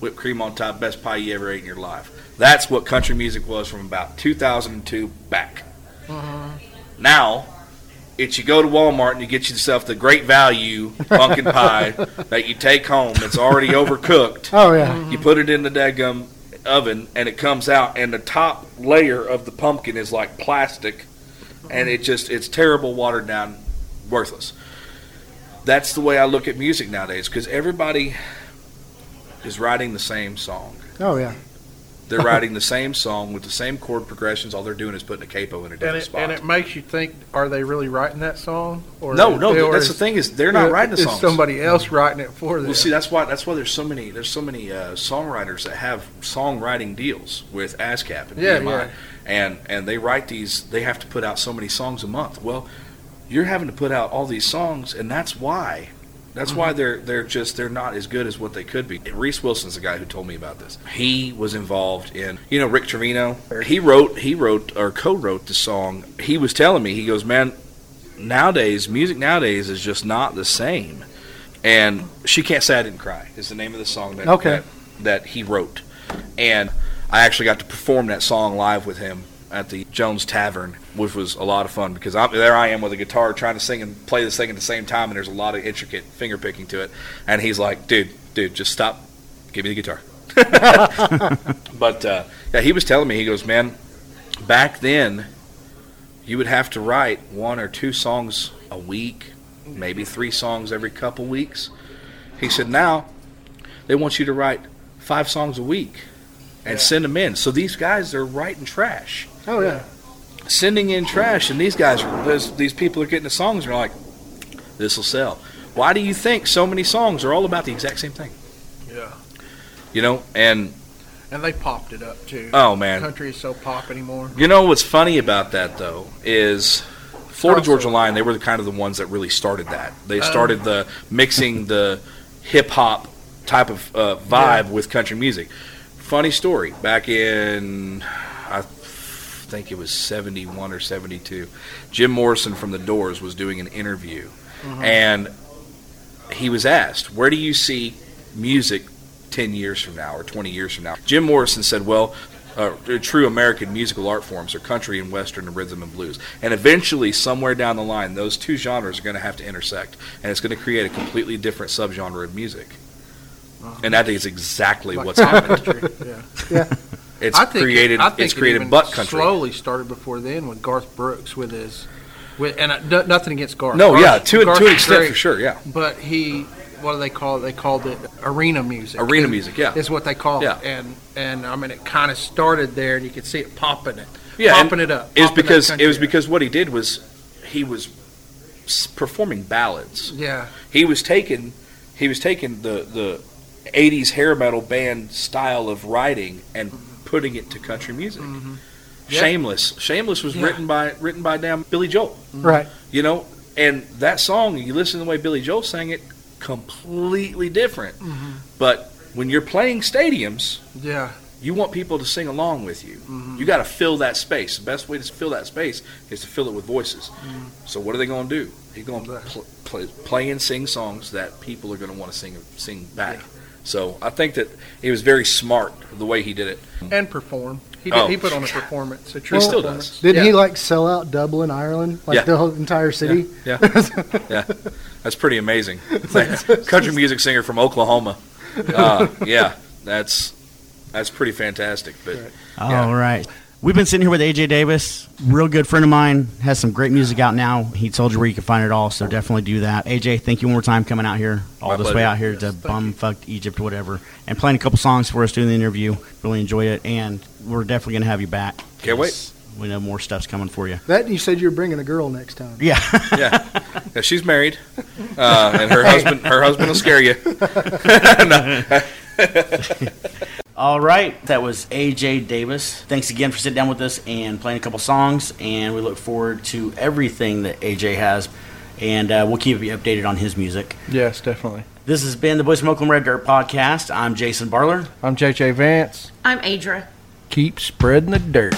whipped cream on top. Best pie you ever ate in your life. That's what country music was from about 2002 back. Mm-hmm. Now, it's you go to Walmart and you get yourself the great value pumpkin pie [laughs] that you take home. It's already overcooked. Oh yeah. You put it in the daggum oven and it comes out, and the top layer of the pumpkin is like plastic, and it just it's terrible, watered down, worthless. That's the way I look at music nowadays because everybody is writing the same song. Oh yeah. They're [laughs] writing the same song with the same chord progressions. All they're doing is putting a capo in a different and it, spot. and it makes you think: Are they really writing that song? Or no, no, or that's is- the thing is they're not writing the is songs. somebody else writing it for them? Well, see, that's why that's why there's so many there's so many uh, songwriters that have songwriting deals with ASCAP and Yeah, BMI, yeah. and and they write these. They have to put out so many songs a month. Well, you're having to put out all these songs, and that's why. That's Mm-hmm. why they're they're just they're not as good as what they could be. Reese Wilson's the guy who told me about this. He was involved in you know Rick Trevino. He wrote he wrote or co-wrote the song. He was telling me he goes man, nowadays music nowadays is just not the same. And she can't say I didn't cry is the name of the song that Okay. that, that he wrote. And I actually got to perform that song live with him at the Jones Tavern, which was a lot of fun because I'm, there I am with a guitar trying to sing and play this thing at the same time, and there's a lot of intricate finger picking to it. And he's like, "Dude, dude, just stop, give me the guitar." [laughs] but uh, yeah, he was telling me, he goes, "Man, back then, you would have to write one or two songs a week, maybe three songs every couple weeks." He said, "Now, they want you to write five songs a week." And send them in. So these guys are writing trash Oh yeah. sending in trash, and these guys, those, these people are getting the songs, and they're like, "This will sell." Why do you think so many songs are all about the exact same thing? yeah, You know, and and they popped it up too. oh man, country is so pop anymore. you know what's funny about that though is Florida Also- Georgia Line. They were the kind of the ones that really started that. They started the mixing the hip hop type of uh, vibe with country music. Funny story. Back in I think it was 71 or 72. Jim Morrison from The Doors was doing an interview, and he was asked, "Where do you see music 10 years from now or 20 years from now?" Jim Morrison said, "Well, uh, true American musical art forms are country and western and rhythm and blues, and eventually, somewhere down the line, those two genres are going to have to intersect, and it's going to create a completely different subgenre of music." And I think it's exactly Like what's happened. yeah. Yeah. [laughs] It's I think created. I think it's it created even butt country. Slowly started before then with Garth Brooks with his, with and uh, no- nothing against Garth. No, Garth- yeah, to, Garth to an extent great, for sure, yeah. But he, what do they call it? They called it arena music. Arena music, yeah. is what they call Yeah. it. And and I mean, it kind of started there, and you could see it popping it, yeah, popping it up. It was because it was up. because what he did was he was performing ballads. yeah, He was taking he was taking the the '80s hair metal band style of writing and putting it to country music. Mm-hmm. Yeah. Shameless, Shameless was Yeah. written by written by damn Billy Joel. Mm-hmm. Right. You know, and that song you listen to the way Billy Joel sang it, completely different. Mm-hmm. But when you're playing stadiums, yeah. you want people to sing along with you. Mm-hmm. You got to fill that space. The best way to fill that space is to fill it with voices. So what are they going to do? They're going to pl- play, play and sing songs that people are going to want to sing sing back. So I think that he was very smart the way he did it. and perform. He did, Oh. he put on a performance. A true He still performance. does. Didn't he Yeah. like sell out Dublin, Ireland, like Yeah. the whole entire city? Yeah, yeah, [laughs] that's pretty amazing. [laughs] [laughs] Country music singer from Oklahoma. Uh, yeah, that's that's pretty fantastic. But All Yeah. right. We've been sitting here with AJ Davis, real good friend of mine, has some great music out now. He told you where you can find it all, so definitely do that. AJ, thank you one more time coming out here, all My this way out here to bumfuck Egypt, whatever, and playing a couple songs for us during the interview. Really enjoyed it, and we're definitely going to have you back. Can't wait. 'cause We know more stuff's coming for you. That you said you were bringing a girl next time. Yeah. [laughs] yeah, yeah she's married, uh, and her husband her husband will scare you. [laughs] [laughs] All right, that was AJ Davis. Thanks again for sitting down with us and playing a couple songs, and we look forward to everything that AJ has, and uh, we'll keep you updated on his music. Yes, definitely. This has been the Boys from Oakland Red Dirt podcast. I'm Jason Barler. I'm JJ Vance. I'm Adra. Keep spreading the dirt.